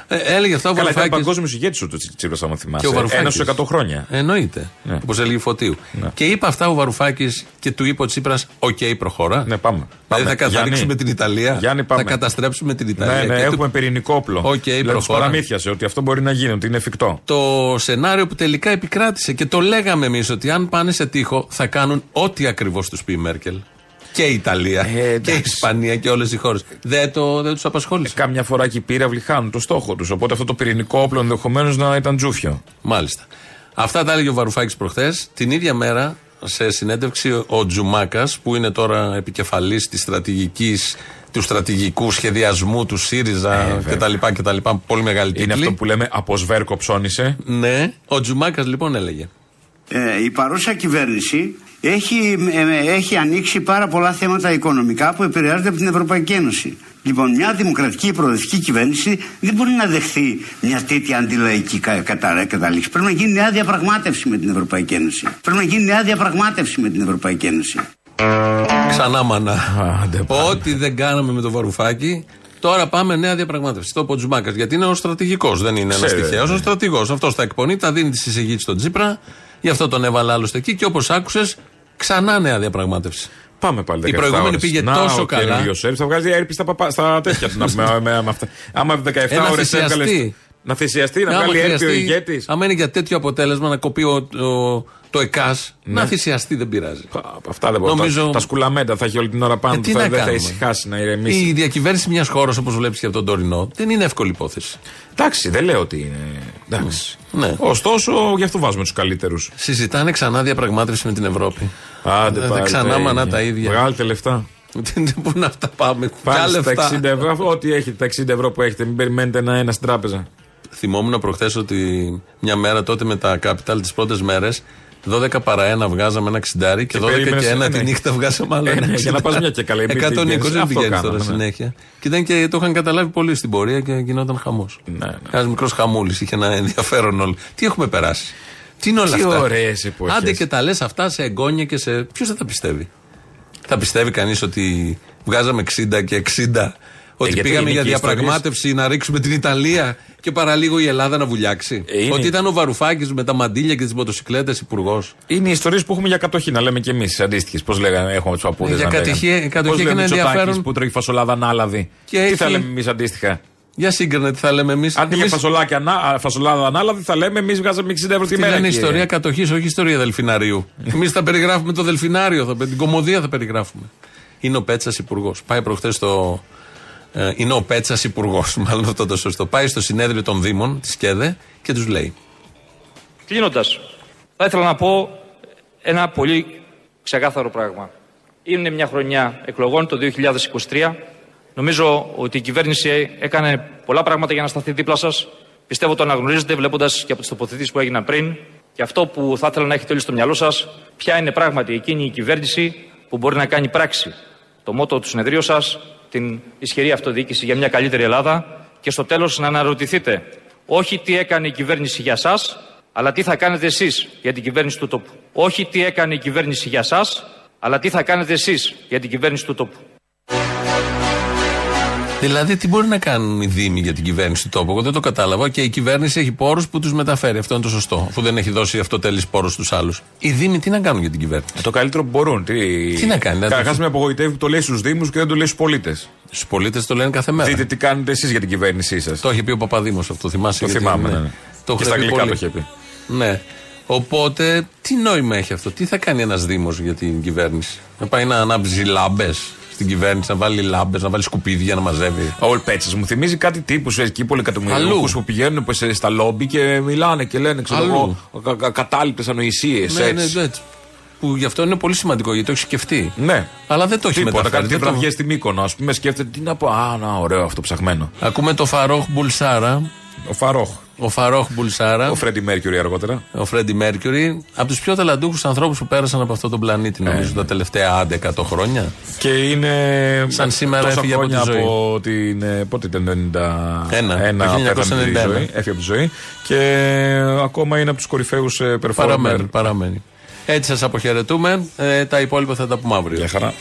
Ε, έλεγε αυτό ο Καλά, ήταν Βαρουφάκης. παγκόσμιος ηγέτης ο Τσίπρας, άμα Και ο θυμάσαι. Βαρουφάκης. Ένας στους 100 χρόνια. Εννοείται. Ναι. Όπως έλεγε Φωτίου. Και είπε αυτά ο Βαρουφάκης και του είπε ο Τσίπρας: Οκ, προχώρα. Ναι, πάμε. Δηλαδή Πάμε. θα καταρρίξουμε Γιάννη. την Ιταλία. Γιάννη, πάμε. Θα καταστρέψουμε την Ιταλία. Ναι, ναι, Και του- έχουμε πυρηνικό όπλο. Οκ, δηλαδή, τους προχώρα. παραμύθιασε ότι αυτό μπορεί να γίνει, ότι είναι εφικτό. Το σενάριο που τελικά επικράτησε και το λέγαμε εμείς ότι αν πάνε σε τοίχο θα κάνουν ό,τι ακριβώς τους πει η Μέρκελ. Και η Ιταλία Ε, και η Ισπανία και όλες οι χώρες. Δεν, το, δεν τους απασχόλησε. Καμιά φορά και οι πύραυλοι χάνουν το στόχο τους. Οπότε αυτό το πυρηνικό όπλο ενδεχομένως να ήταν τζούφιο. Μάλιστα. Αυτά τα έλεγε ο Βαρουφάκης προχθές. Την ίδια μέρα, σε συνέντευξη, ο Τζουμάκας, που είναι τώρα επικεφαλής της στρατηγική του στρατηγικού σχεδιασμού του ΣΥΡΙΖΑ κτλ. κτλ. Πολύ μεγάλη τίτλη. Είναι αυτό που λέμε από σβέρκο ψώνισε. Ναι. Ο Τζουμάκας λοιπόν έλεγε. Ε, η παρούσα κυβέρνηση έχει, ε, έχει ανοίξει πάρα πολλά θέματα οικονομικά που επηρεάζονται από την Ευρωπαϊκή Ένωση. Λοιπόν, μια δημοκρατική προοδευτική κυβέρνηση δεν μπορεί να δεχθεί μια τέτοια αντιλαϊκή κα- κατα- κατάληξη. Πρέπει να γίνει νέα διαπραγμάτευση με την Ευρωπαϊκή Ένωση. Πρέπει να γίνει νέα διαπραγμάτευση με την Ευρωπαϊκή Ένωση. Ξανά μανά. Ό,τι δεν κάναμε με το Βαρουφάκη, τώρα πάμε νέα διαπραγμάτευση. Το είπε ο Τζουμάκα. Γιατί είναι ο στρατηγικός, δεν είναι ένας Ξέρει, τυχαίο. ναι. Ο στρατηγός. Αυτός τα εκπονεί, τα δίνει τη συζητήση στον Τζίπρα. Γι' αυτό τον έβαλε άλλωστε εκεί. Και όπως άκουσες, ξανά νέα διαπραγμάτευση. Πάμε πάλι. Η 17 προηγούμενη ώρες. πήγε Να, τόσο ο καλά. καινούριος Σέρβης θα βγάζει έρπη στα, παπά, στα τέτοια του. να πούμε, με, με αυτά. Άμα 17 Ένα ώρες θυσιαστεί. έβγαλε. Να θυσιαστεί, να Άμα βγάλει έρπη ο χρειαστεί, ηγέτης. Άμα είναι για τέτοιο αποτέλεσμα να κοπεί ο, ο- το ΕΚΑΣ, Ναι. να θυσιαστεί δεν πειράζει. Αυτά δεν μπορούν. Νομίζω- Τα, τα σκουλαμέντα θα έχει όλη την ώρα πάνω Ε, του. τι Θα, να δεν θα κάνουμε; ησυχάσει να ηρεμήσει. Η διακυβέρνηση μιας χώρας, όπως βλέπεις και από τον τωρινό, δεν είναι εύκολη υπόθεση. Εντάξει, δεν λέω ότι είναι. Εντάξει. Ναι. Ωστόσο, γι' αυτό βάζουμε τους καλύτερους. Συζητάνε ξανά διαπραγμάτευση με την Ευρώπη. Άντε Δεν- πάλι. δεν ξανά τα μανά ίδια. τα ίδια. Βγάλτε λεφτά. Πού να αυτά πάμε; Ποια Πάλι στα λεφτά. 60 ευρώ. Ό,τι έχετε, τα 60 ευρώ που έχετε, μην περιμένετε ένα-ένα στην τράπεζα. Θυμόμουν προχθές ότι μια μέρα τότε με τα Capital τις πρώτες μέρες 12 παρά 1 βγάζαμε ένα ξυντάρι και, Και 12 και περίμενες, 1 ναι. τη νύχτα βγάζαμε άλλο Ε, ένα ναι, για να πας μια και καλά, μην 120 πηγαίνεις. δεν Αυτό πηγαίνει τώρα κάναμε, ναι. συνέχεια. Και, ήταν και το είχαν καταλάβει πολύ στην πορεία και γινόταν χαμός. Ναι, ναι. Ένας μικρός χαμούλης είχε ένα ενδιαφέρον όλο. Τι έχουμε περάσει; Τι είναι όλα Τι αυτά; ωραίες εποχές. Άντε και τα λες αυτά σε εγγόνια και σε. Ποιος θα τα πιστεύει; Θα πιστεύει κανείς ότι βγάζαμε 60 και 60. Ότι Ε, γιατί πήγαμε είναι για και ιστορίες. διαπραγμάτευση να ρίξουμε την Ιταλία και παραλίγο η Ελλάδα να βουλιάξει. Ε, είναι. Ότι ήταν ο Βαρουφάκης με τα μαντίλια και τις μοτοσυκλέτες υπουργός. Είναι οι ιστορίες που έχουμε για κατοχή, να λέμε κι εμείς αντίστοιχες. Πώς λέγαμε, έχουμε τους παππούδε. Ε, για κατοχή- κατοχή Πώς και λέμε είναι Μητσοτάκης ενδιαφέρον. που τρώει φασολάδα ανάλαδη. Και Τι έχει- θα λέμε εμείς αντίστοιχα; Για σύγκρινε τι θα λέμε εμείς; Αντί για φασολάκια, ανά- α, φασολάδα ανάλαδη, θα λέμε εμείς βγάζαμε 60 ευρώ τη Αυτή μέρα. είναι κύριε. ιστορία κατοχής, όχι ιστορία δελφιναρίου. Εμείς θα περιγράφουμε το δελφινάριο, θα, την κομμωδία θα περιγράφουμε. Είναι ο Πέτσας υπουργός. Πάει προχθές στο. Ε, είναι ο Πέτσας υπουργός, μάλλον αυτό το σωστό. Πάει στο συνέδριο των Δήμων της ΚΕΔΕ και τους λέει. Κλείνοντας, θα ήθελα να πω ένα πολύ ξεκάθαρο πράγμα. Είναι μια χρονιά εκλογών το 2023. Νομίζω ότι η κυβέρνηση έκανε πολλά πράγματα για να σταθεί δίπλα σας. Πιστεύω το αναγνωρίζετε βλέποντας και από τις τοποθετήσεις που έγιναν πριν. Και αυτό που θα ήθελα να έχετε όλοι στο μυαλό σας, ποια είναι πράγματι εκείνη η κυβέρνηση που μπορεί να κάνει πράξη. Το μότο του συνεδρίου σας, την ισχυρή αυτοδιοίκηση για μια καλύτερη Ελλάδα. Και στο τέλος να αναρωτηθείτε όχι τι έκανε η κυβέρνηση για εσά, αλλά τι θα κάνετε εσείς για την κυβέρνηση του τόπου. Όχι τι έκανε η κυβέρνηση για εσά, αλλά τι θα κάνετε εσείς για την κυβέρνηση του τόπου. Δηλαδή, τι μπορεί να κάνουν οι Δήμοι για την κυβέρνηση του τόπου; Εγώ δεν το κατάλαβα. Και η κυβέρνηση έχει πόρους που τους μεταφέρει. Αυτό είναι το σωστό. Αφού δεν έχει δώσει αυτοτέλει πόρους στους άλλους. Οι Δήμοι τι να κάνουν για την κυβέρνηση; Ε, Το καλύτερο που μπορούν. Τι, Τι να κάνει, δεν Καταρχάς το- με απογοητεύει που το λέει στους Δήμους και δεν το λέει στους πολίτες. Στους πολίτες το λένε κάθε μέρα. Δείτε τι κάνετε εσείς για την κυβέρνησή σας. Το είχε πει ο Παπαδήμος αυτό, θυμάσαι. Το γιατί, θυμάμαι, ναι, ναι. Το Και είχε στα πει αγγλικά πολύ. το είχε πει. Ναι. Οπότε, τι νόημα έχει αυτό, τι θα κάνει ένας Δήμος για την κυβέρνηση; Να πάει να ανάψει λάμπες; Στην κυβέρνηση, να βάλει λάμπες, να βάλει σκουπίδια, να μαζεύει. Ο Ολπέτσα μου θυμίζει κάτι τύπου εκεί πολυκατομμυριούχου Αλλού. που πηγαίνουν που σε- στα λόμπι και μιλάνε και λένε ξέρω Αλλού. εγώ κα, κατάληπτες ανοησίες. Ναι, ναι, ναι, έτσι. Που γι' αυτό είναι πολύ σημαντικό, γιατί το έχεις σκεφτεί. Ναι. Αλλά δεν το έχεις Τίποτα, μεταφέρει. κάτι δεν το- βραδιέ στη Μύκονο, ας πούμε, σκέφτεται τι να πω. Α, να, ωραίο αυτό ψαχμένο. Ακούμε το Φαρόχ Μπουλσάρα. Ο Φαρόχ. Ο Φαρόχ Μπουλσάρα. Ο Φρέντι Μέρκιουρι αργότερα. Ο Φρέντι Μέρκιουρι. Από τους πιο ταλαντούχους ανθρώπους που πέρασαν από αυτόν τον πλανήτη, νομίζω, Ε. τα τελευταία άντε 100 χρόνια. Και είναι. Σαν σήμερα τόσα έφυγε από χρόνια τη ζωή. από την. ε, Πότε ήταν το 91. Ένα, το πέθανε τη 1991. ζωή, Έφυγε από τη ζωή. Και ακόμα είναι από τους κορυφαίους performer. Παραμένει, παραμένει. Έτσι σας αποχαιρετούμε. Ε, τα υπόλοιπα θα τα πούμε αύριο. Γεια χαρά.